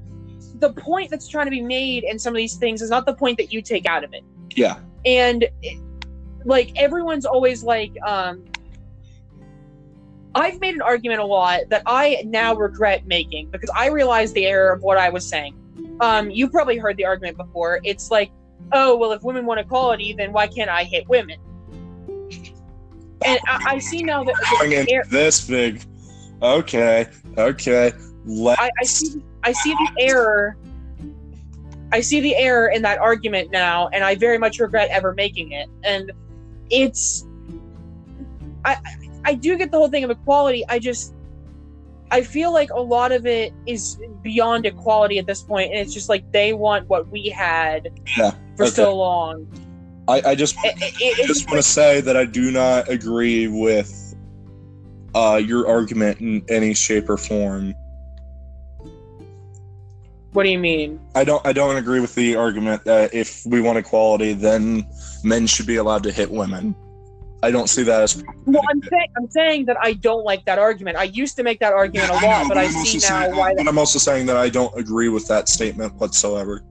the point that's trying to be made in some of these things is not the point that you take out of it. Yeah. and like everyone's always like um i've made an argument a lot that i now regret making because i realized the error of what i was saying um you've probably heard the argument before it's like oh well if women want equality then why can't i hit women and i, I see now that Going the into er- this big. Okay. Okay. Let. I, I see I see the error I see the error in that argument now, and I very much regret ever making it. And it's, I, I do get the whole thing of equality. I just, I feel like a lot of it is beyond equality at this point, and it's just like they want what we had Yeah, for okay. so long. I, I just It, it, I just want to say that I do not agree with uh, your argument in any shape or form. what do you mean? I don't I don't agree with the argument that if we want equality, then men should be allowed to hit women. I don't see that as Well, I'm saying I'm saying that I don't like that argument. I used to make that argument a lot, know, but I I'm also see now saying- why But that, I'm also saying that I don't agree with that statement whatsoever.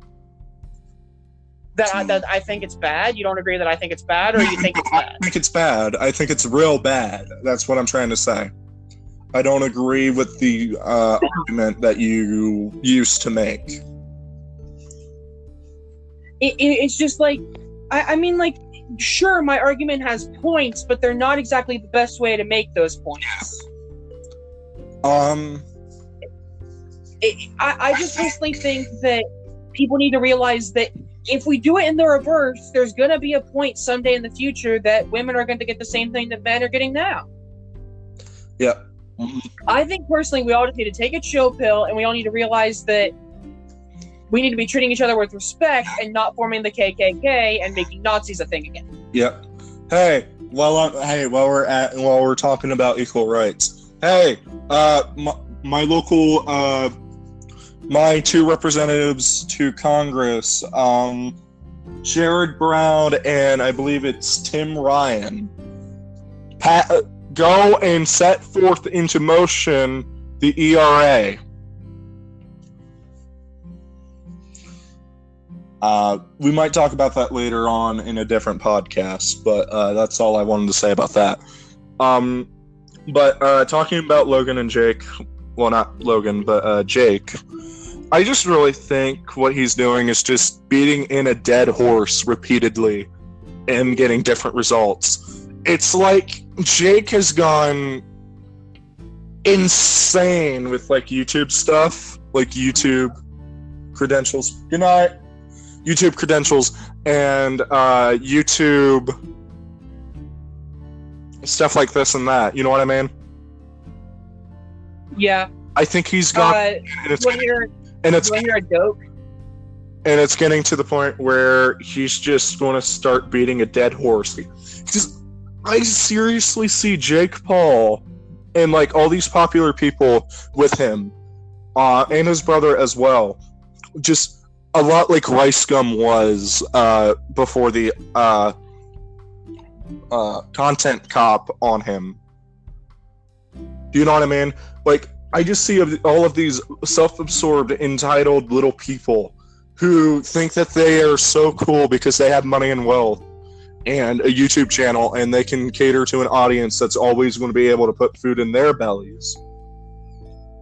that, I, that I think it's bad. You don't agree that I think it's bad, or you think it's bad? I think it's bad. I think it's real bad. That's what I'm trying to say. I don't agree with the uh, argument that you used to make. It, it, it's just like I, I mean, like sure, my argument has points, but they're not exactly the best way to make those points. Um, It, I, I just personally think that people need to realize that if we do it in the reverse, there's gonna be a point someday in the future that women are going to get the same thing that men are getting now. yeah. I think personally, we all just need to take a chill pill, and we all need to realize that we need to be treating each other with respect and not forming the KKK and making Nazis a thing again. Yep. Hey, while I'm, hey, while we're at while we're talking about equal rights, hey, uh, my, my local uh, my two representatives to Congress, um, Sherrod Brown and I believe it's Tim Ryan, go and set forth into motion the ERA. Uh, we might talk about that later on in a different podcast, but uh, that's all I wanted to say about that. Um, but uh, talking about Logan and Jake, well, not Logan, but uh, Jake, I just really think what he's doing is just beating in a dead horse repeatedly and getting different results. It's like Jake has gone insane with like YouTube stuff, like YouTube credentials. Good night. YouTube credentials and uh, YouTube stuff like this and that. You know what I mean? Yeah. I think he's gone, Uh, and it's to hear, and it's a joke? and it's getting to the point where he's just going to start beating a dead horse. Just, I seriously see Jake Paul and like all these popular people with him, uh, and his brother as well, just a lot like Rice Gum was uh, before the uh, uh, content cop on him. Do you know what I mean? Like, I just see all of these self-absorbed, entitled little people who think that they are so cool because they have money and wealth and a YouTube channel and they can cater to an audience that's always going to be able to put food in their bellies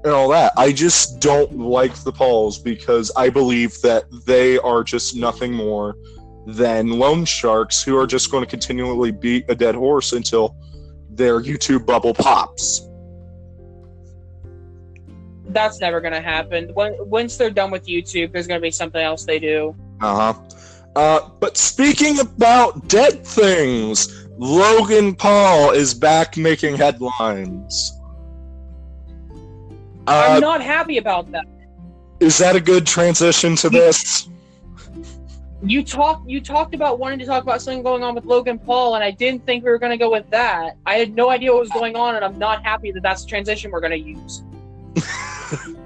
and all that. I just don't like the Pauls because I believe that they are just nothing more than loan sharks who are just going to continually beat a dead horse until their YouTube bubble pops. That's never gonna happen. When, once they're done with YouTube, there's gonna be something else they do. Uh-huh. Uh But speaking about dead things, Logan Paul is back making headlines. Uh, I'm not happy about that. is that a good transition to this? You talked you talked about wanting to talk about something going on with Logan Paul, and I didn't think we were going to go with that. I had no idea what was going on, and I'm not happy that that's the transition we're going to use.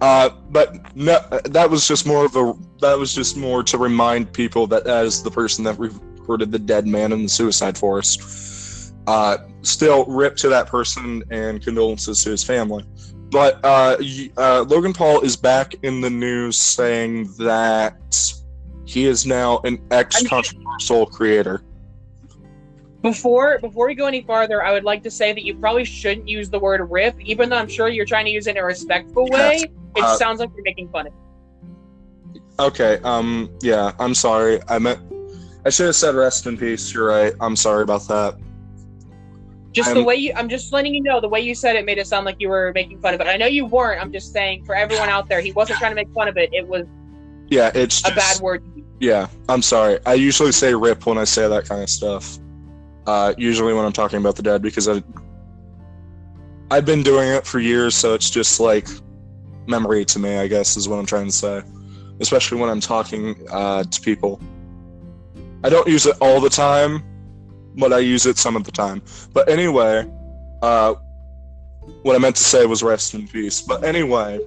Uh, but no, that was just more of a that was just more to remind people that as the person that recorded the dead man in the suicide forest, uh, still rip to that person and condolences to his family. But uh, uh, Logan Paul is back in the news saying that he is now an ex-controversial creator. Before before we go any farther, I would like to say that you probably shouldn't use the word "rip," even though I'm sure you're trying to use it in a respectful way. It Uh, sounds like you're making fun of. it. Okay, um, yeah, I'm sorry. I meant I should have said rest in peace. You're right. I'm sorry about that. Just the I'm- way you, I'm just letting you know the way you said it made it sound like you were making fun of it. I know you weren't. I'm just saying for everyone out there, he wasn't trying to make fun of it. It was Yeah, it's a just, bad word. Yeah, I'm sorry. I usually say rip when I say that kind of stuff. Uh, usually when I'm talking about the dead because I I've been doing it for years, so it's just like memory to me. I guess is what I'm trying to say, especially when I'm talking uh, to people. I don't use it all the time, but I use it some of the time. But anyway, uh, what I meant to say was rest in peace. But anyway,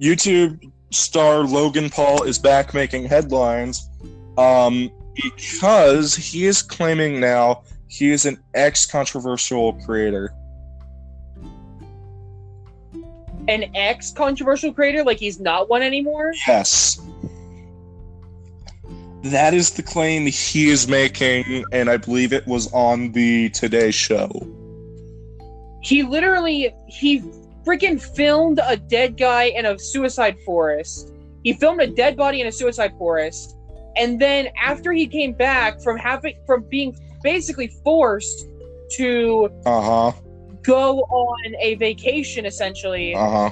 YouTube star Logan Paul is back making headlines um, because he is claiming now he is an ex controversial creator. An ex controversial creator, like he's not one anymore. Yes. That is the claim he is making, and I believe it was on the Today Show. He literally he freaking filmed a dead guy in a suicide forest. He filmed a dead body in a suicide forest, and then after he came back from having from being basically forced to Uh huh. go on a vacation essentially Uh huh.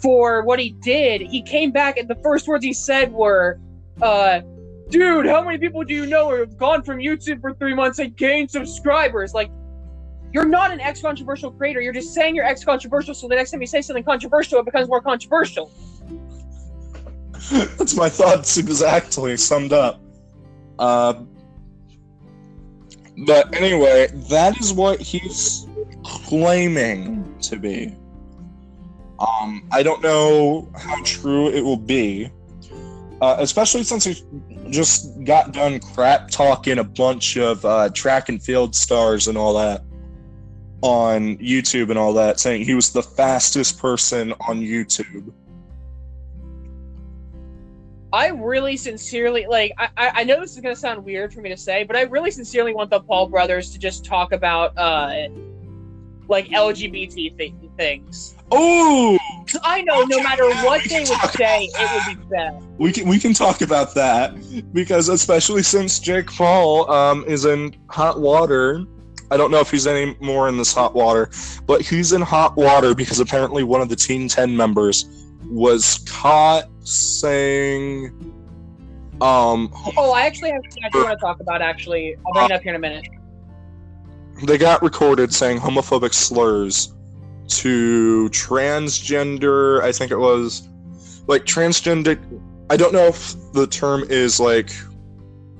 For what he did, he came back and the first words he said were, uh, dude, how many people do you know who have gone from YouTube for three months and gained subscribers? Like, you're not an ex controversial creator. You're just saying you're ex controversial, so the next time you say something controversial, it becomes more controversial. That's my thoughts exactly summed up. Uh, but anyway, that is what he's claiming to be. Um, I don't know how true it will be, uh, especially since he just got done crap talking a bunch of uh, track and field stars and all that on YouTube and all that, saying he was the fastest person on YouTube. I really sincerely like. I, I know this is gonna sound weird for me to say, but I really sincerely want the Paul brothers to just talk about uh like LGBT th- things. Oh, I know no matter what they would say, it would be bad. we can we can talk about that because especially since Jake Paul um, is in hot water. I don't know if he's any more in this hot water, but he's in hot water because apparently one of the Team Ten members was caught saying, um, Oh, I actually have something I do want to talk about. Actually, I'll bring it up here in a minute. they got recorded saying homophobic slurs to transgender i think it was like transgender i don't know if the term is like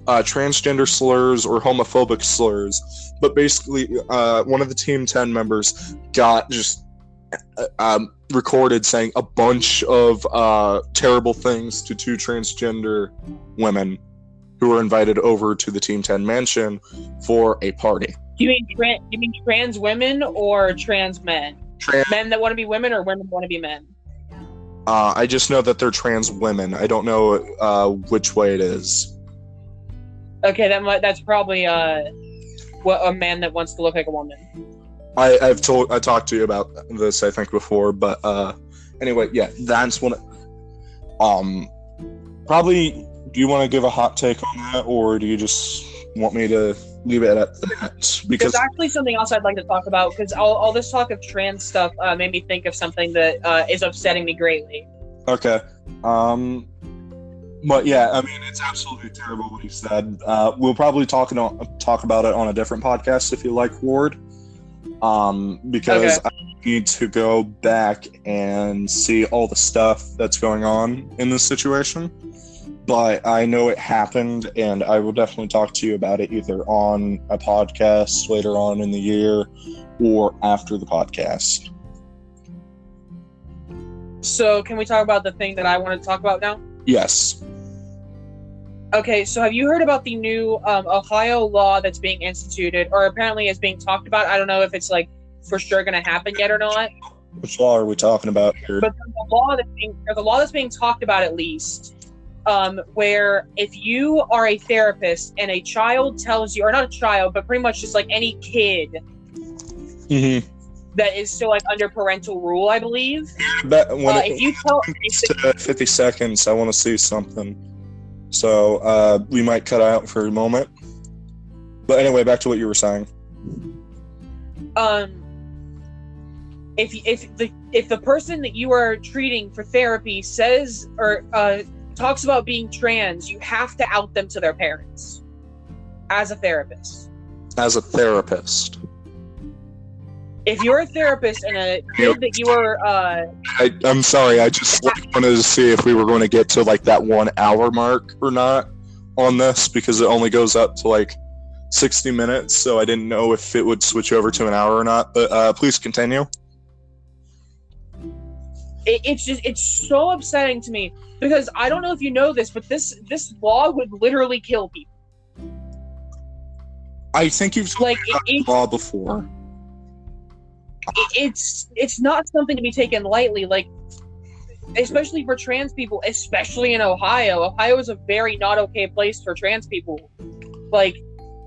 uh, transgender slurs or homophobic slurs but basically uh, one of the team 10 members got just uh, um, recorded saying a bunch of uh, terrible things to two transgender women who were invited over to the team 10 mansion for a party Do you mean trans? You mean trans women or trans men? Trans- Men that want to be women or women want to be men? Uh, I just know that they're trans women. I don't know uh, which way it is. Okay, that might, that's probably uh, what a man that wants to look like a woman. I, I've told I talked to you about this I think before, but uh, anyway, yeah, that's one. Um, probably. Do you want to give a hot take on that, or do you just want me to leave it at that? Because There's actually something else I'd like to talk about because all, all this talk of trans stuff uh, made me think of something that uh, is upsetting me greatly. Okay. Um, but yeah, I mean, it's absolutely terrible what he said. Uh, we'll probably talk on, talk about it on a different podcast if you like, Ward. Um, because Okay. I need to go back and see all the stuff that's going on in this situation. But I know it happened, and I will definitely talk to you about it either on a podcast later on in the year or after the podcast. So, can we talk about the thing that I want to talk about now? Yes. Okay, so have you heard about the new um, Ohio law that's being instituted, or apparently is being talked about? I don't know if it's like for sure going to happen yet or not. Which law are we talking about here? But there's a law that's being there's a law that's being talked about at least, um, where if you are a therapist and a child tells you, or not a child, but pretty much just like any kid Mm-hmm. that is still like under parental rule, I believe. But when Uh, it if you tell, 50 seconds, I want to see something. So uh, we might cut out for a moment. But anyway, back to what you were saying. um, if if the if the person that you are treating for therapy says or uh, talks about being trans, you have to out them to their parents as a therapist. As a therapist, If you're a therapist and a kid that you are, uh, I, I'm sorry. I just like, wanted to see if we were going to get to like that one hour mark or not on this because it only goes up to like 60 minutes. So I didn't know if it would switch over to an hour or not. But uh, please continue. it, it's just it's so upsetting to me because I don't know if you know this, but this this law would literally kill people. I think you've Like it, it, law before. it- it's it's not something to be taken lightly like especially for trans people especially in ohio ohio is a very not okay place for trans people like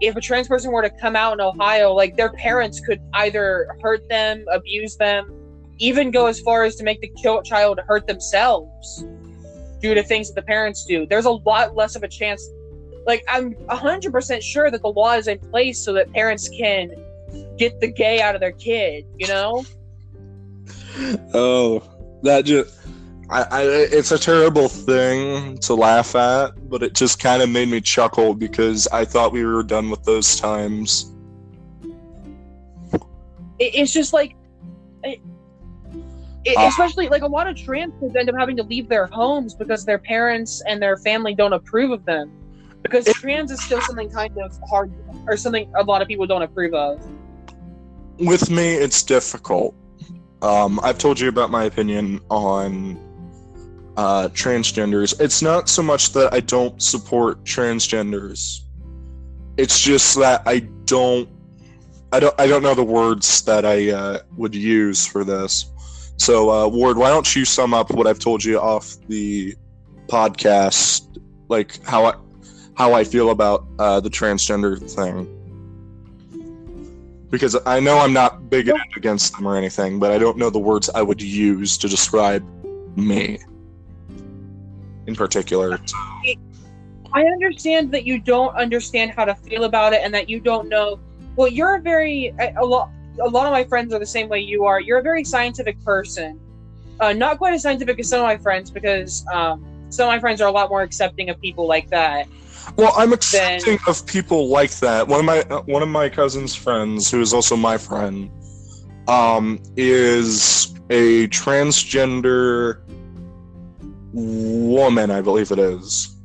if a trans person were to come out in ohio like their parents could either hurt them abuse them even go as far as to make the child hurt themselves due to things that the parents do there's a lot less of a chance like i'm 100% sure that the law is in place so that parents can get the gay out of their kid you know Oh, that just. I, I, it's a terrible thing to laugh at, but it just kind of made me chuckle because I thought we were done with those times. it, it's just like it, it- Ah. especially like a lot of trans kids end up having to leave their homes because their parents and their family don't approve of them because It- trans is still something kind of hard or something a lot of people don't approve of With me, it's difficult. Um, I've told you about my opinion on uh, transgenders. It's not so much that I don't support transgenders. It's just that I don't. I don't. I don't know the words that I uh, would use for this. So, uh, Ward, why don't you sum up what I've told you off the podcast, like how I how I feel about uh, the transgender thing? Because I know I'm not bigoted against them or anything, but I don't know the words I would use to describe me in particular. i understand that you don't understand how to feel about it and that you don't know well you're a very a, a lot a lot of my friends are the same way you are you're a very scientific person uh, not quite as scientific as some of my friends because um, some of my friends are a lot more accepting of people like that Well, I'm accepting of people like that. One of my one of my cousin's friends, who is also my friend, um, is a transgender woman, I believe it is.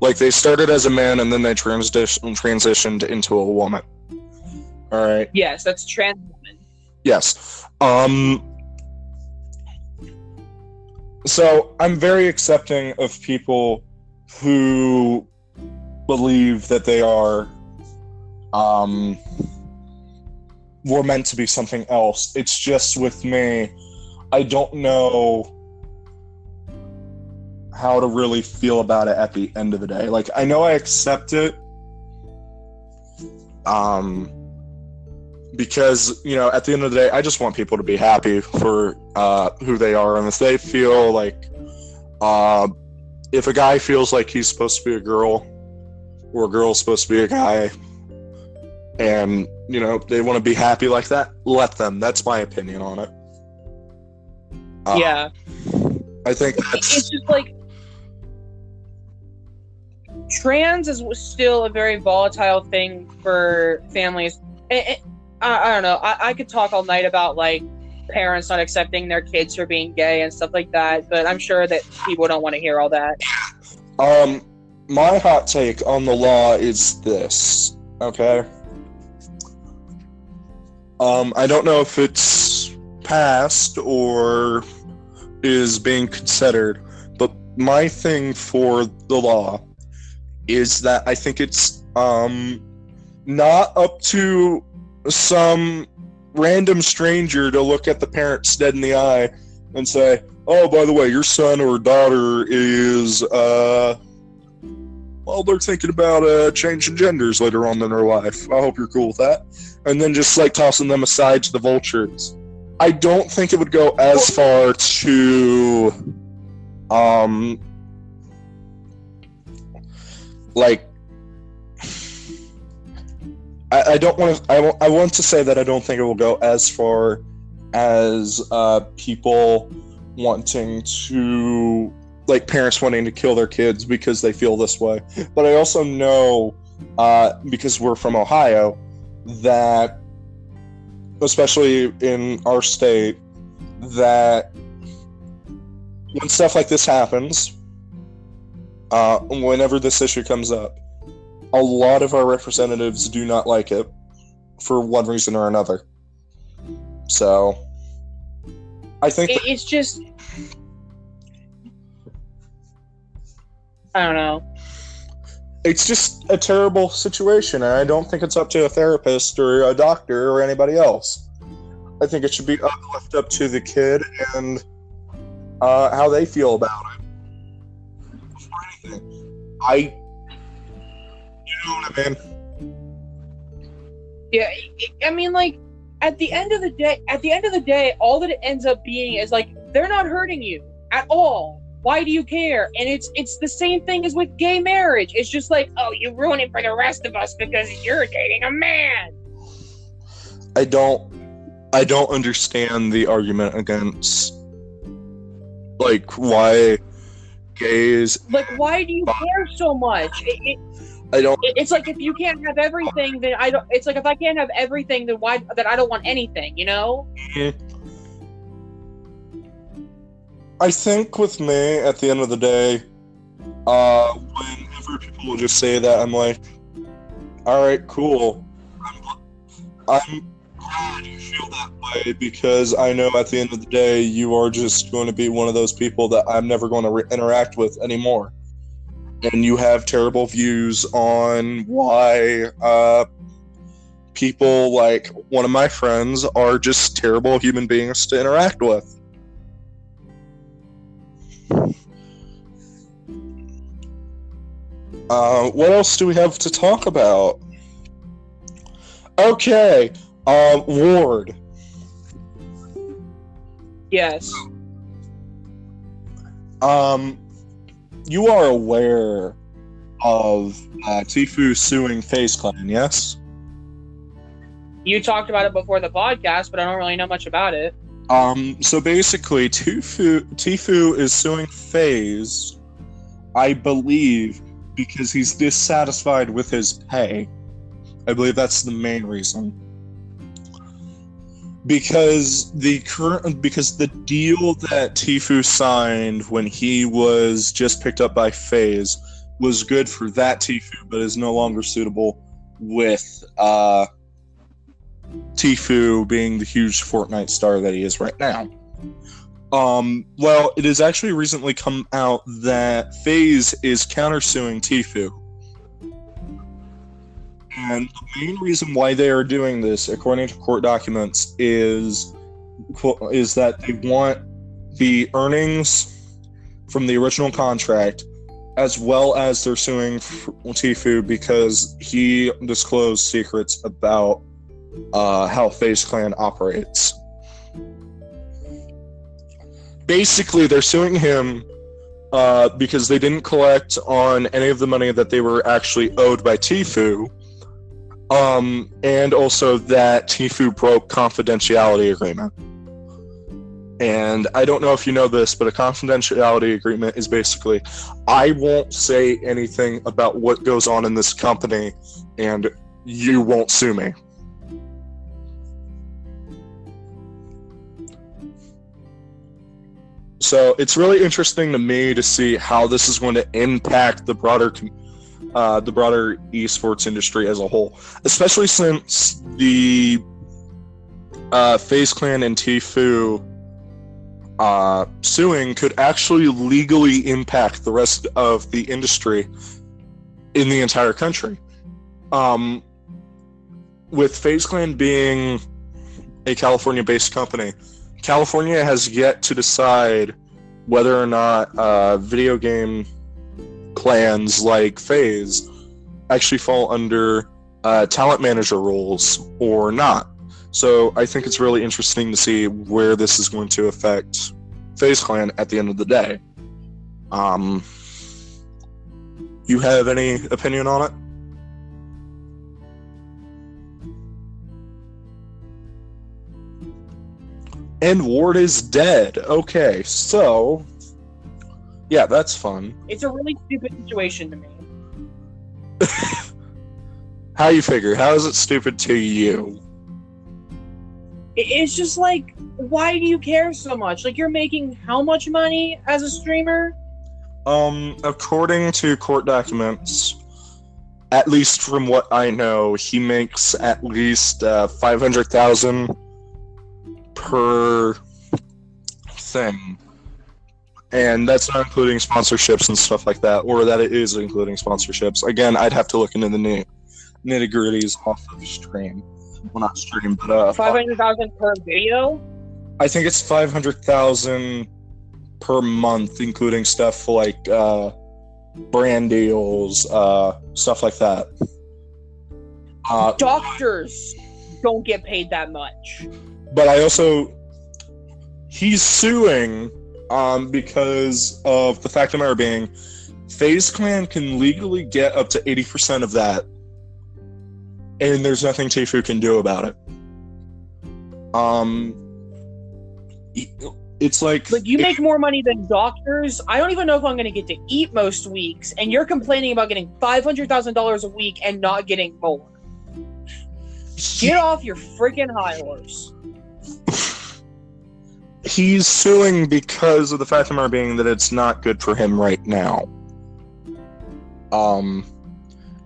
Like they started as a man and then they transition transitioned into a woman. All right. Yes, that's trans woman. Yes. Um so I'm very accepting of people who believe that they are um were meant to be something else. It's just with me, I don't know how to really feel about it at the end of the day. Like I know I accept it um because you know at the end of the day i just want people to be happy for uh, who they are. And if they feel like uh, if a guy feels like he's supposed to be a girl or a girl's supposed to be a guy and you know they want to be happy like that let them. That's my opinion on it. Uh, yeah, i think it's just like trans is still a very volatile thing for families. And- and- I, I don't know. I, I could talk all night about like parents not accepting their kids for being gay and stuff like that, but I'm sure that people don't want to hear all that. Um, my hot take on the law is this. Okay. Um, I don't know if it's passed or is being considered, but my thing for the law is that I think it's um not up to some random stranger to look at the parents dead in the eye and say, oh, by the way, your son or daughter is, uh, well, they're thinking about uh, changing genders later on in their life. I hope you're cool with that. And then just like tossing them aside to the vultures. I don't think it would go as far to, um, like, I, I don't want to. I, want to say that I don't think it will go as far as uh, people wanting to like parents wanting to kill their kids because they feel this way. But I also know uh, because we're from Ohio that especially in our state that when stuff like this happens uh, whenever this issue comes up a lot of our representatives do not like it for one reason or another so i think It, it's just. I don't know. it's just a terrible situation and i don't think it's up to a therapist or a doctor or anybody else i think it should be left up to the kid and uh, how they feel about it before anything i what i mean Yeah, I- mean, like at the end of the day, at the end of the day, all that it ends up being is like they're not hurting you at all. Why do you care? And it's it's the same thing as with gay marriage. It's just like, oh, you ruin it for the rest of us because you're dating a man. i don't i don't understand the argument against like why gays Like, why do you care so much? It, it, i don't it's like if you can't have everything, then I don't. It's like if I can't have everything, then why? That I don't want anything. You know? I think with me, at the end of the day, uh, whenever people will just say that, I'm like, all right, cool. I'm, I'm glad you feel that way because I know at the end of the day, you are just going to be one of those people that I'm never going to re- interact with anymore. And you have terrible views on why uh, people like one of my friends are just terrible human beings to interact with. Uh, what else do we have to talk about? Okay, uh, Ward. Yes. Um, you are aware of uh, Tfue suing FaZe Clan, yes? You talked about it before the podcast, but I don't really know much about it. Um, so basically, Tfue, Tfue is suing FaZe, I believe, because he's dissatisfied with his pay. I believe that's the main reason. Because the current, because the deal that Tfue signed when he was just picked up by FaZe was good for that Tfue, but is no longer suitable with uh, Tfue being the huge Fortnite star that he is right now. Um, well, it has actually recently come out that FaZe is countersuing Tfue. And the main reason why they are doing this, according to court documents, is is that they want the earnings from the original contract, as well as they're suing Tfue because he disclosed secrets about uh, how FaZe Clan operates. Basically, they're suing him uh, because they didn't collect on any of the money that they were actually owed by Tfue, um, and also that Tfue broke confidentiality agreement. And I don't know if you know this, but a confidentiality agreement is basically I won't say anything about what goes on in this company, and you won't sue me. So it's really interesting to me to see how this is going to impact the broader, com- uh, the broader esports industry as a whole, especially since the uh, Clan and Tfue uh, suing could actually legally impact the rest of the industry in the entire country. Um, with FaZe Clan being a California-based company, California has yet to decide whether or not uh, video game clans like FaZe actually fall under uh, talent manager roles or not. So I think it's really interesting to see where this is going to affect FaZe Clan at the end of the day. Um, you have any opinion on it? And Ward is dead. Okay, so yeah, that's fun. It's a really stupid situation to me. How you figure? How is it stupid to you? It's just like, why do you care so much? Like, you're making how much money as a streamer? Um, according to court documents, at least from what I know, he makes at least uh, five hundred thousand per thing, and that's not including sponsorships and stuff like that, or that it is including sponsorships. Again, I'd have to look into the nitty gritties off of stream. Well, not stream, but uh, Five hundred thousand per video? I think it's five hundred thousand per month, including stuff like uh, brand deals, uh, stuff like that. Uh, Doctors don't get paid that much. but I also he's suing um, because of the fact of the matter being, FaZe Clan can legally get up to eighty percent of that, and there's nothing Tfue can do about it. Um, it's like Like, you make more money than doctors. I don't even know if I'm going to get to eat most weeks, and you're complaining about getting $500,000 a week and not getting more. Get off your freaking high horse. he's suing because of the fact of matter being that it's not good for him right now. Um,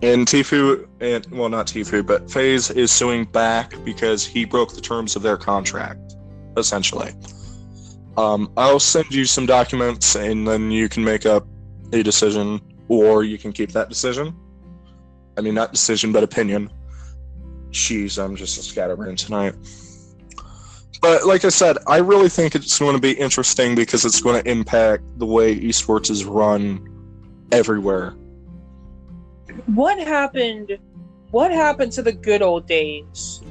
and Tfue, and well, not Tfue, but FaZe is suing back because he broke the terms of their contract, essentially. Um, I'll send you some documents, and then you can make up a decision, or you can keep that decision. I mean, not decision, but opinion. Jeez, I'm just a scatterbrain tonight. But like I said, I really think it's going to be interesting because it's going to impact the way esports is run everywhere. What happened? What happened to the good old days?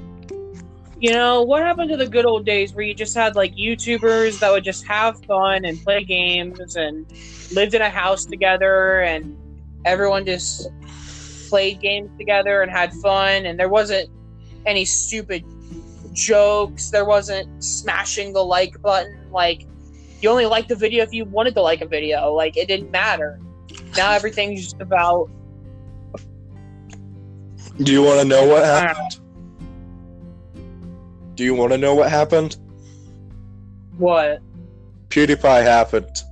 You know, what happened to the good old days where you just had like YouTubers that would just have fun and play games and lived in a house together and everyone just played games together and had fun and there wasn't any stupid jokes. There wasn't smashing the like button. Like, you only liked the video if you wanted to like a video. Like, it didn't matter. Now everything's just about Do you want to know what happened? Do you want to know what happened? what? PewDiePie happened.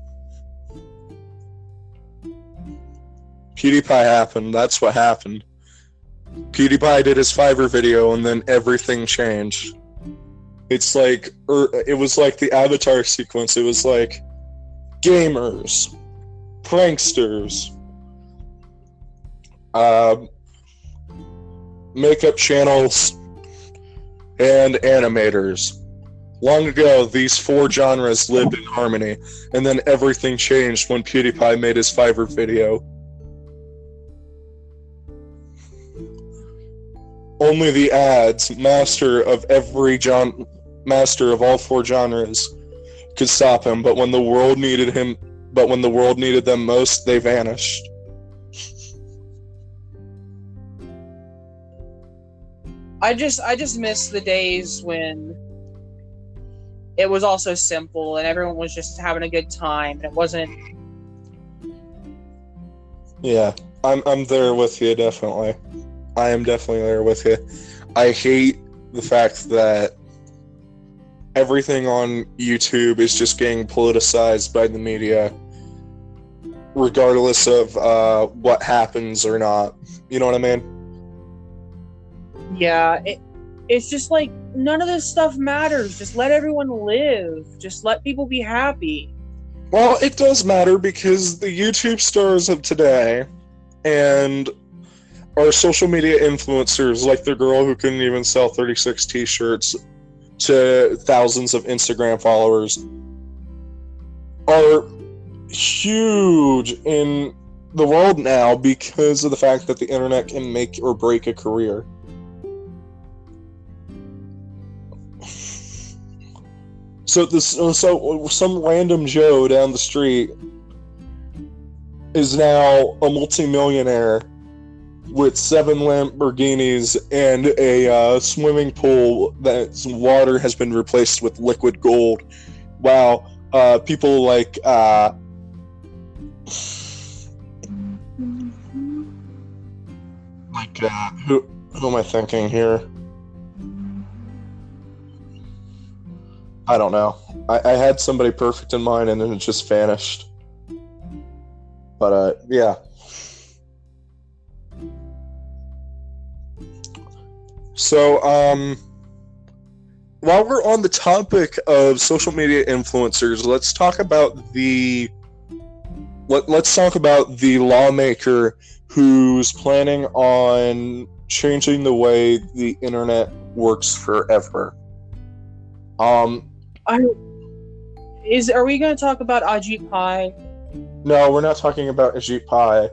PewDiePie happened. That's what happened. PewDiePie did his Fiverr video, and then everything changed. It's like, er, it was like the Avatar sequence. It was like gamers, pranksters, uh, makeup channels, and animators. Long ago, these four genres lived in harmony, and then everything changed when PewDiePie made his Fiverr video. Only the ads, master of every gen- master of all four genres, could stop him. But when the world needed him, but when the world needed them most, they vanished. I just I just miss the days when it was all so simple and everyone was just having a good time and it wasn't Yeah, I'm I'm there with you definitely. I am definitely there with you. I hate the fact that everything on YouTube is just getting politicized by the media, regardless of uh, what happens or not. You know what I mean? yeah, it, it's just like none of this stuff matters. Just let everyone live. Just let people be happy. Well, it does matter because the YouTube stars of today and our social media influencers, like the girl who couldn't even sell 36 t shirts to thousands of Instagram followers, are huge in the world now because of the fact that the internet can make or break a career. So this, uh, so uh, some random Joe down the street is now a multimillionaire with seven Lamborghinis and a uh, swimming pool that's water has been replaced with liquid gold. Wow, uh, people like uh, like uh, who who am I thinking here? I don't know. I, I had somebody perfect in mind and then it just vanished. But uh, yeah. So, um, while we're on the topic of social media influencers, let's talk about the let, let's talk about the lawmaker who's planning on changing the way the internet works forever. Um, I is are we going to talk about Ajit Pai? no, we're not talking about Ajit Pai.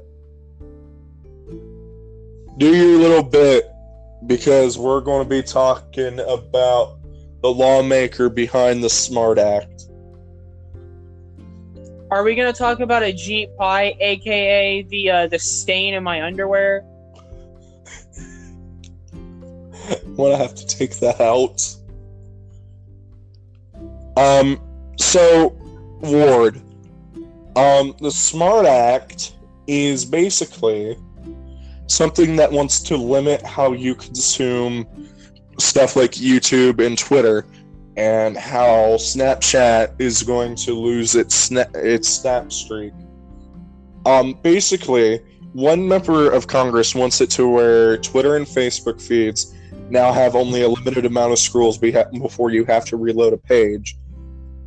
Do your little bit because we're going to be talking about the lawmaker behind the Smart Act. Are we going to talk about Ajit Pai, aka the uh, the stain in my underwear? I'm gonna have to take that out. Um, so Ward, um, the Smart Act is basically something that wants to limit how you consume stuff like YouTube and Twitter, and how Snapchat is going to lose its sna- its snap streak. Um, basically, one member of Congress wants it to where Twitter and Facebook feeds now have only a limited amount of scrolls before you have to reload a page.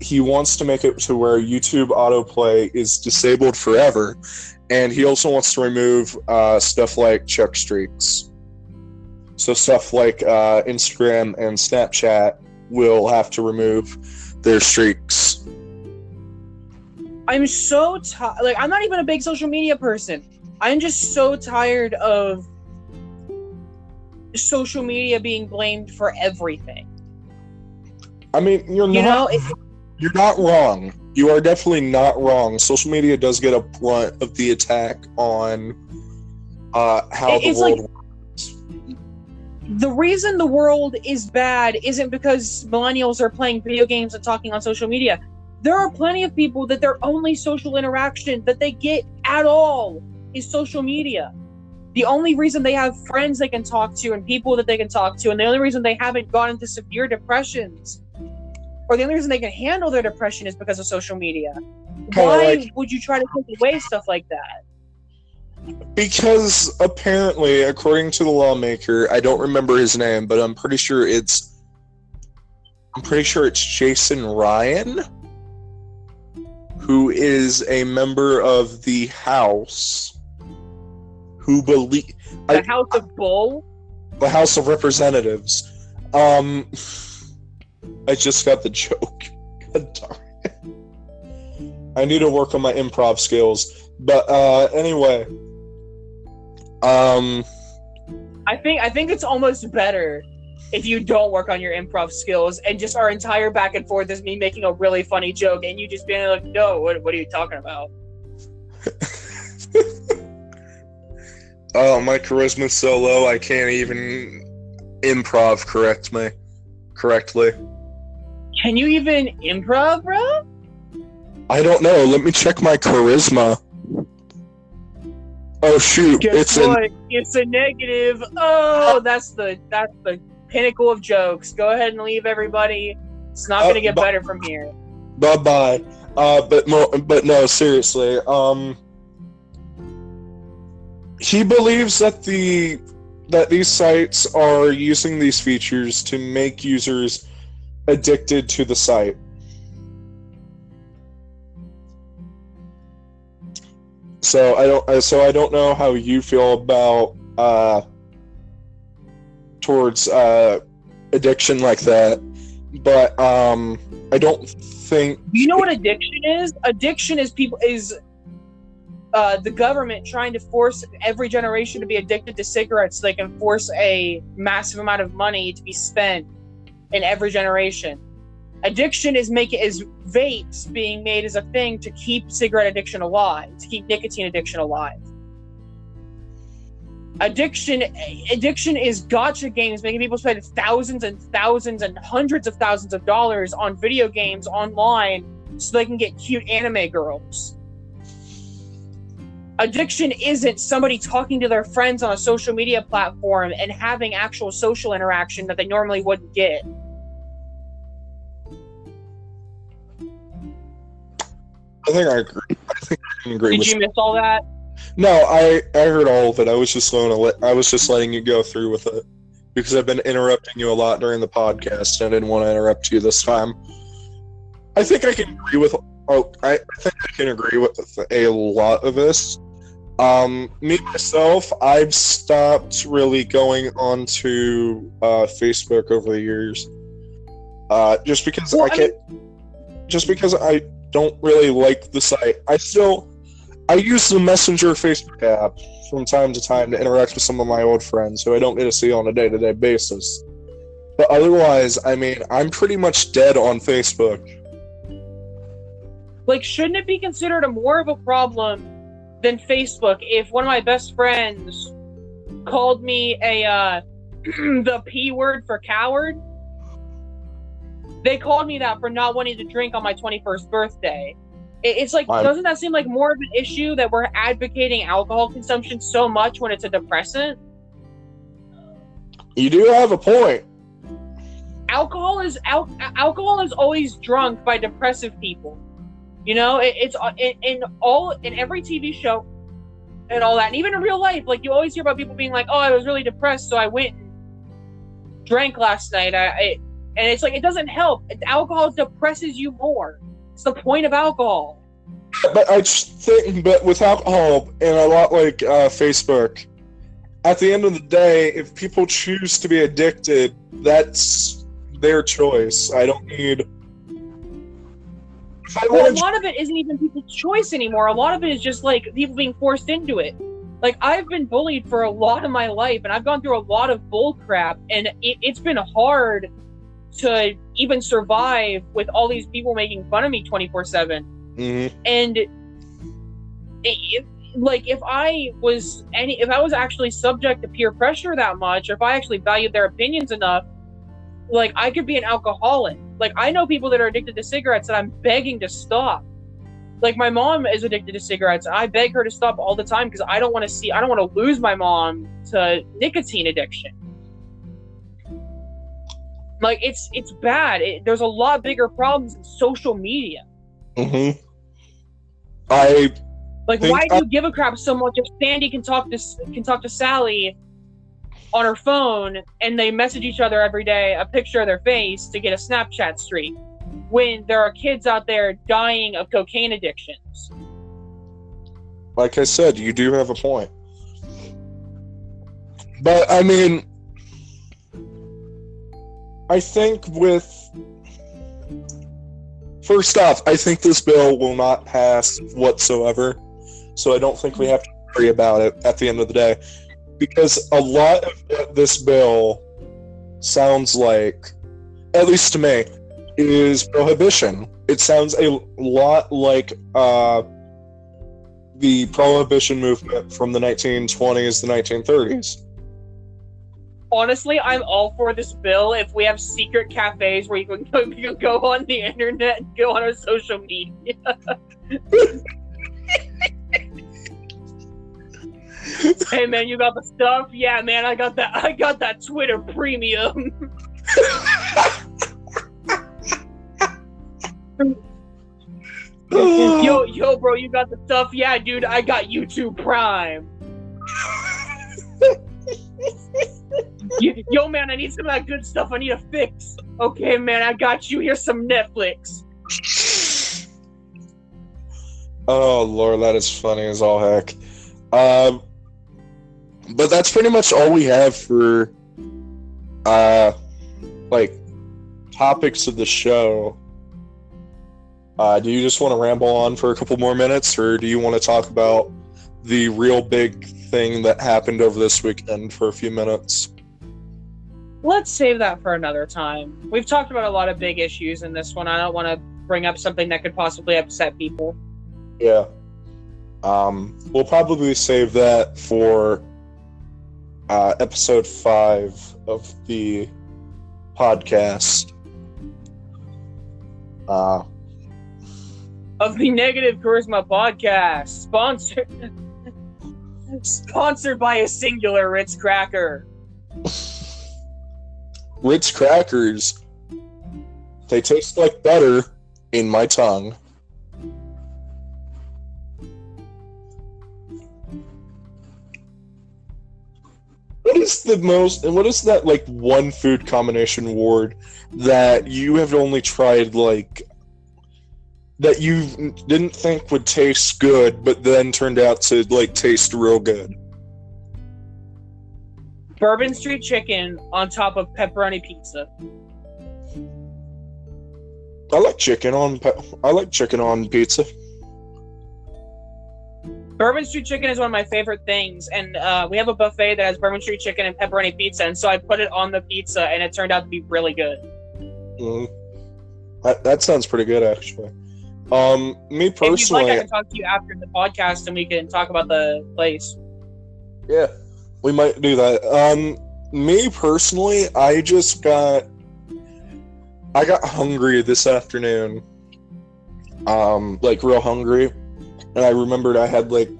He wants to make it to where YouTube autoplay is disabled forever, and he also wants to remove uh, stuff like check streaks. So stuff like uh, Instagram and Snapchat will have to remove their streaks. I'm so tired. Like, I'm not even a big social media person. I'm just so tired of social media being blamed for everything. I mean, you're You not know, it, you're not wrong. You are definitely not wrong. Social media does get a brunt of the attack on uh, how the it's like- world. the reason the world is bad isn't because millennials are playing video games and talking on social media. There are plenty of people that their only social interaction that they get at all is social media. The only reason they have friends they can talk to and people that they can talk to, and the only reason they haven't gone into severe depressions, or the only reason they can handle their depression is because of social media. Kinda Why like- would you try to take away stuff like that? Because apparently, according to the lawmaker, I don't remember his name, but I'm pretty sure it's. I'm pretty sure it's Jason Ryan, who is a member of the House, who believe The I- House of Bull. the House of Representatives. Um, I just got the joke. God darn it. I need to work on my improv skills. But uh, anyway, um, I think I think it's almost better if you don't work on your improv skills and just our entire back and forth is me making a really funny joke and you just being like, no, what, what are you talking about? oh, my charisma's so low I can't even improv correct me correctly. Can you even improv, bro? I don't know. Let me check my charisma. Oh shoot! Guess it's what? It's a negative. Oh, that's the that's the pinnacle of jokes. Go ahead and leave everybody. It's not Uh, gonna get but- better from here. Bye bye. Uh, but mo- but no, seriously. Um, he believes that the that these sites are using these features to make users addicted to the site. So I don't. uh, So I don't know how you feel about uh, towards uh, addiction like that, but um, I don't think you know what addiction is? Addiction is people is uh, the government trying to force every generation to be addicted to cigarettes so they can force a massive amount of money to be spent in every generation. Addiction is making is vapes being made as a thing to keep cigarette addiction alive, to keep nicotine addiction alive. addiction addiction is gacha games making people spend thousands and thousands and hundreds of thousands of dollars on video games online so they can get cute anime girls addiction isn't somebody talking to their friends on a social media platform and having actual social interaction that they normally wouldn't get I think I agree. I think I can agree did with you miss all that No, I I heard all of it. I was just going to let I was just letting you go through with it because I've been interrupting you a lot during the podcast. And I didn't want to interrupt you this time. I think I can agree with. Oh, I, I think I can agree with a lot of this. Um, me myself, I've stopped really going onto uh, Facebook over the years, uh, just because Well, I I can't. Just because I don't really like the site. I still I use the Messenger Facebook app from time to time to interact with some of my old friends who I don't get to see on a day to day basis. But otherwise, I mean, I'm pretty much dead on Facebook. like shouldn't it be considered a more of a problem than facebook if one of my best friends called me a uh the p word for coward they called me that for not wanting to drink on my 21st birthday it's like I'm- doesn't that seem like more of an issue that we're advocating alcohol consumption so much when it's a depressant You do have a point. alcohol is al- alcohol is always drunk by depressive people. You know, it, it's uh, in, in all in every TV show and all that, and even in real life. Like you always hear about people being like, "Oh, I was really depressed, so I went and drank last night." I, I and it's like it doesn't help. Alcohol depresses you more. It's the point of alcohol. But I think, but with alcohol and a lot like uh, Facebook, at the end of the day, if people choose to be addicted, that's their choice. I don't need. I a lot of it isn't even people's choice anymore. A lot of it is just like people being forced into it. Like I've been bullied for a lot of my life, and I've gone through a lot of bull crap, and it, it's been hard to even survive with all these people making fun of me twenty four seven. Mhm. And it, it- like if I was any, if I was actually subject to peer pressure that much, or if I actually valued their opinions enough, like I could be an alcoholic. Like I know people that are addicted to cigarettes that I'm begging to stop. Like my mom is addicted to cigarettes. I beg her to stop all the time because I don't want to see I don't want to lose my mom to nicotine addiction. Like it's it's bad. It, there's a lot bigger problems in social media. Mhm. I Like why do you give a crap so much if Sandy can talk to can talk to Sally on her phone and they message each other every day a picture of their face to get a Snapchat streak when there are kids out there dying of cocaine addictions. like I said, you do have a point. But I mean, I think with first off, I think this bill will not pass whatsoever. So I don't think we have to worry about it at the end of the day. Because a lot of this bill sounds like, at least to me, is prohibition. It sounds a lot like uh, the prohibition movement from the 1920s, the 1930s. Honestly, I'm all for this bill if we have secret cafes where you can go, you can go on the internet and go on our social media. hey man, you got the stuff? Yeah, man, I got that. I got that Twitter premium. yo, yo, bro, you got the stuff? Yeah, dude, I got YouTube Prime. Yo- yo, man, I need some of that good stuff. I need a fix. Okay, man, I got you. Here's some Netflix. Oh lord, that is funny as all heck. Um, but that's pretty much all we have for uh, like topics of the show. Uh, do you just want to ramble on for a couple more minutes, or do you want to talk about the real big thing that happened over this weekend for a few minutes? Let's save that for another time. We've talked about a lot of big issues in this one. I don't want to bring up something that could possibly upset people. Yeah. Um, we'll probably save that for uh, episode five of the podcast. Uh, of the Negative Charisma podcast, sponsored sponsored by a singular Ritz cracker. Ritz crackers, they taste like butter in my tongue. Is the most, and what is that like one food combination ward that you have only tried like that you didn't think would taste good, but then turned out to like taste real good? Bourbon Street chicken on top of pepperoni pizza. I like chicken on pe- I like chicken on pizza. Bourbon Street chicken is one of my favorite things, and uh, we have a buffet that has Bourbon Street chicken and pepperoni pizza, and so I put it on the pizza, and it turned out to be really good. Mm. That, that sounds pretty good, actually. Um, me If you'd personally, like, I can talk to you after the podcast, and we can talk about the place. yeah, we might do that. Um, me personally, I just got, I got hungry this afternoon. Um, like real hungry, and I remembered I had like,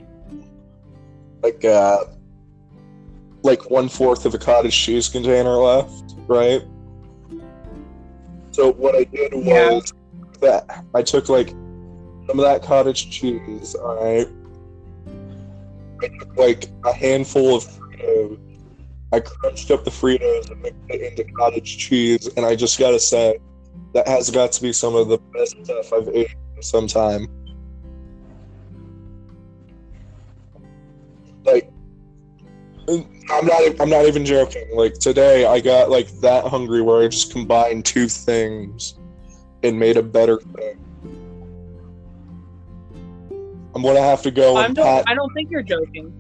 like uh, like one fourth of a cottage cheese container left, right? So what I did was Yeah. that I took like some of that cottage cheese, all right. I took like a handful of Fritos. I crunched up the Fritos and mixed it into cottage cheese, and I just gotta say, that has got to be some of the best stuff I've eaten in some time. Like, I'm not. I'm not even joking. Like today, I got like that hungry where I just combined two things and made a better thing. I'm gonna have to go I'm and don't, pat. I don't think you're joking.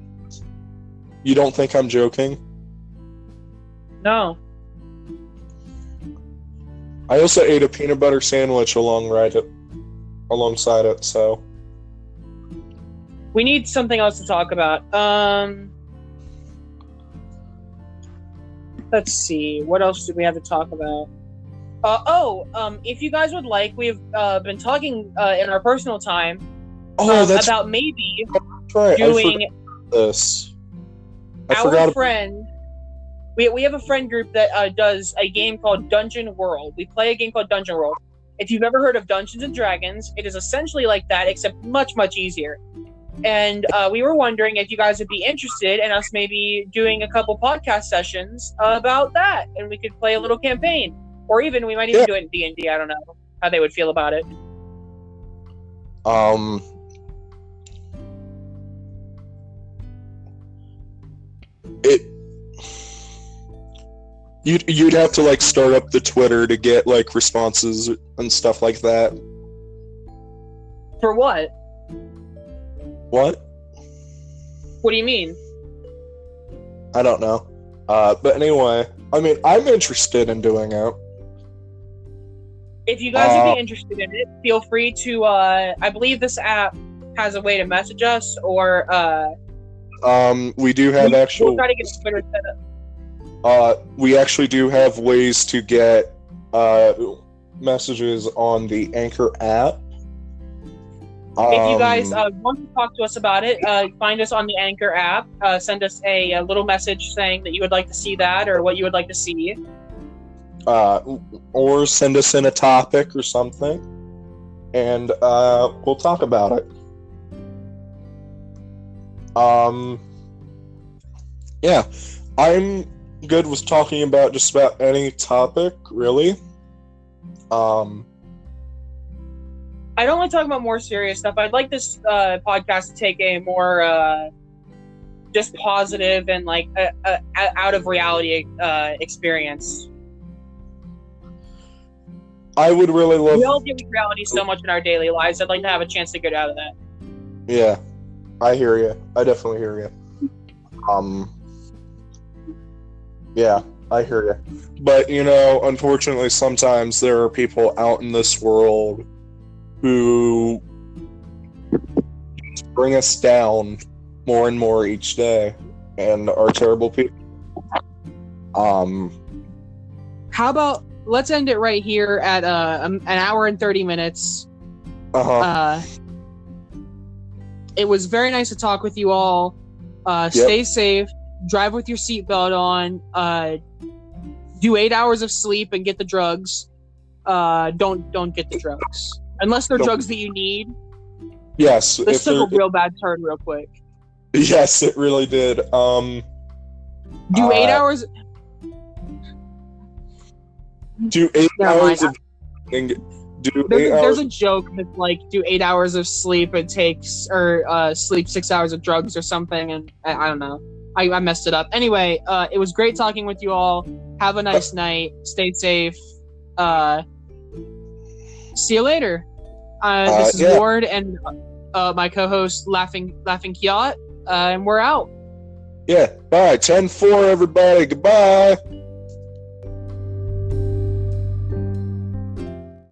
You don't think I'm joking? No. I also ate a peanut butter sandwich along right it, alongside it. So We need something else to talk about. Um, let's see. What else do we have to talk about? Uh, oh, um, if you guys would like, we've uh, been talking uh, in our personal time oh, um, that's about maybe right. Doing this. I our forgot. friend. We, we have a friend group that uh, does a game called Dungeon World. We play a game called Dungeon World. If you've ever heard of Dungeons and Dragons, it is essentially like that, except much much easier. And uh, we were wondering if you guys would be interested in us maybe doing a couple podcast sessions about that, and we could play a little campaign, or even we might even Yeah. do it in D and D. I don't know how they would feel about it. Um. It. You'd you'd have to like start up the Twitter to get like responses and stuff like that. For what? What? What do you mean? I don't know. Uh, but anyway, I mean, I'm interested in doing it. if you guys would Uh, be interested in it, feel free to. Uh, I believe this app has a way to message us, or uh, Um, we do have we'll actual. try to get Twitter set up. Uh, we actually do have ways to get uh, messages on the Anchor app. If you guys Um, uh, want to talk to us about it, uh, find us on the Anchor app. Uh, send us a, a little message saying that you would like to see that or what you would like to see. uh, or send us in a topic or something, and uh, we'll talk about it. Um, yeah, I'm good with talking about just about any topic, really. Um, I don't like talking about more serious stuff. I'd like this uh, podcast to take a more uh, just positive and like a, a, out of reality uh, experience. I would really love. We all deal with reality so much in our daily lives. I'd like to have a chance to get out of that. Yeah, I hear you. I definitely hear you. Um, yeah, I hear you. But you know, unfortunately, sometimes there are people out in this world who bring us down more and more each day, and are terrible people. Um, How about let's end it right here at uh, um, an hour and thirty minutes. uh-huh. Uh, it was very nice to talk with you all. Uh, Yep. Stay safe. Drive with your seatbelt on. Uh, do eight hours of sleep and get the drugs. Uh, don't don't get the drugs unless they're drugs that you need. yes, This took a real bad turn real quick. yes, it really did. Um, Do eight Uh, hours. do eight Never hours of and do There's, a- there's hours. a joke that's like do eight hours of sleep and takes or uh, sleep six hours of drugs or something, and I, I don't know. I, I messed it up. Anyway, uh, it was great talking with you all. Have a nice night. Stay safe. Uh, see you later. Uh, Uh, this is yeah. Ward and uh, my co-host Laughing Laughing Kiot, uh, and we're out. Yeah. Bye. 10 4, everybody. Goodbye.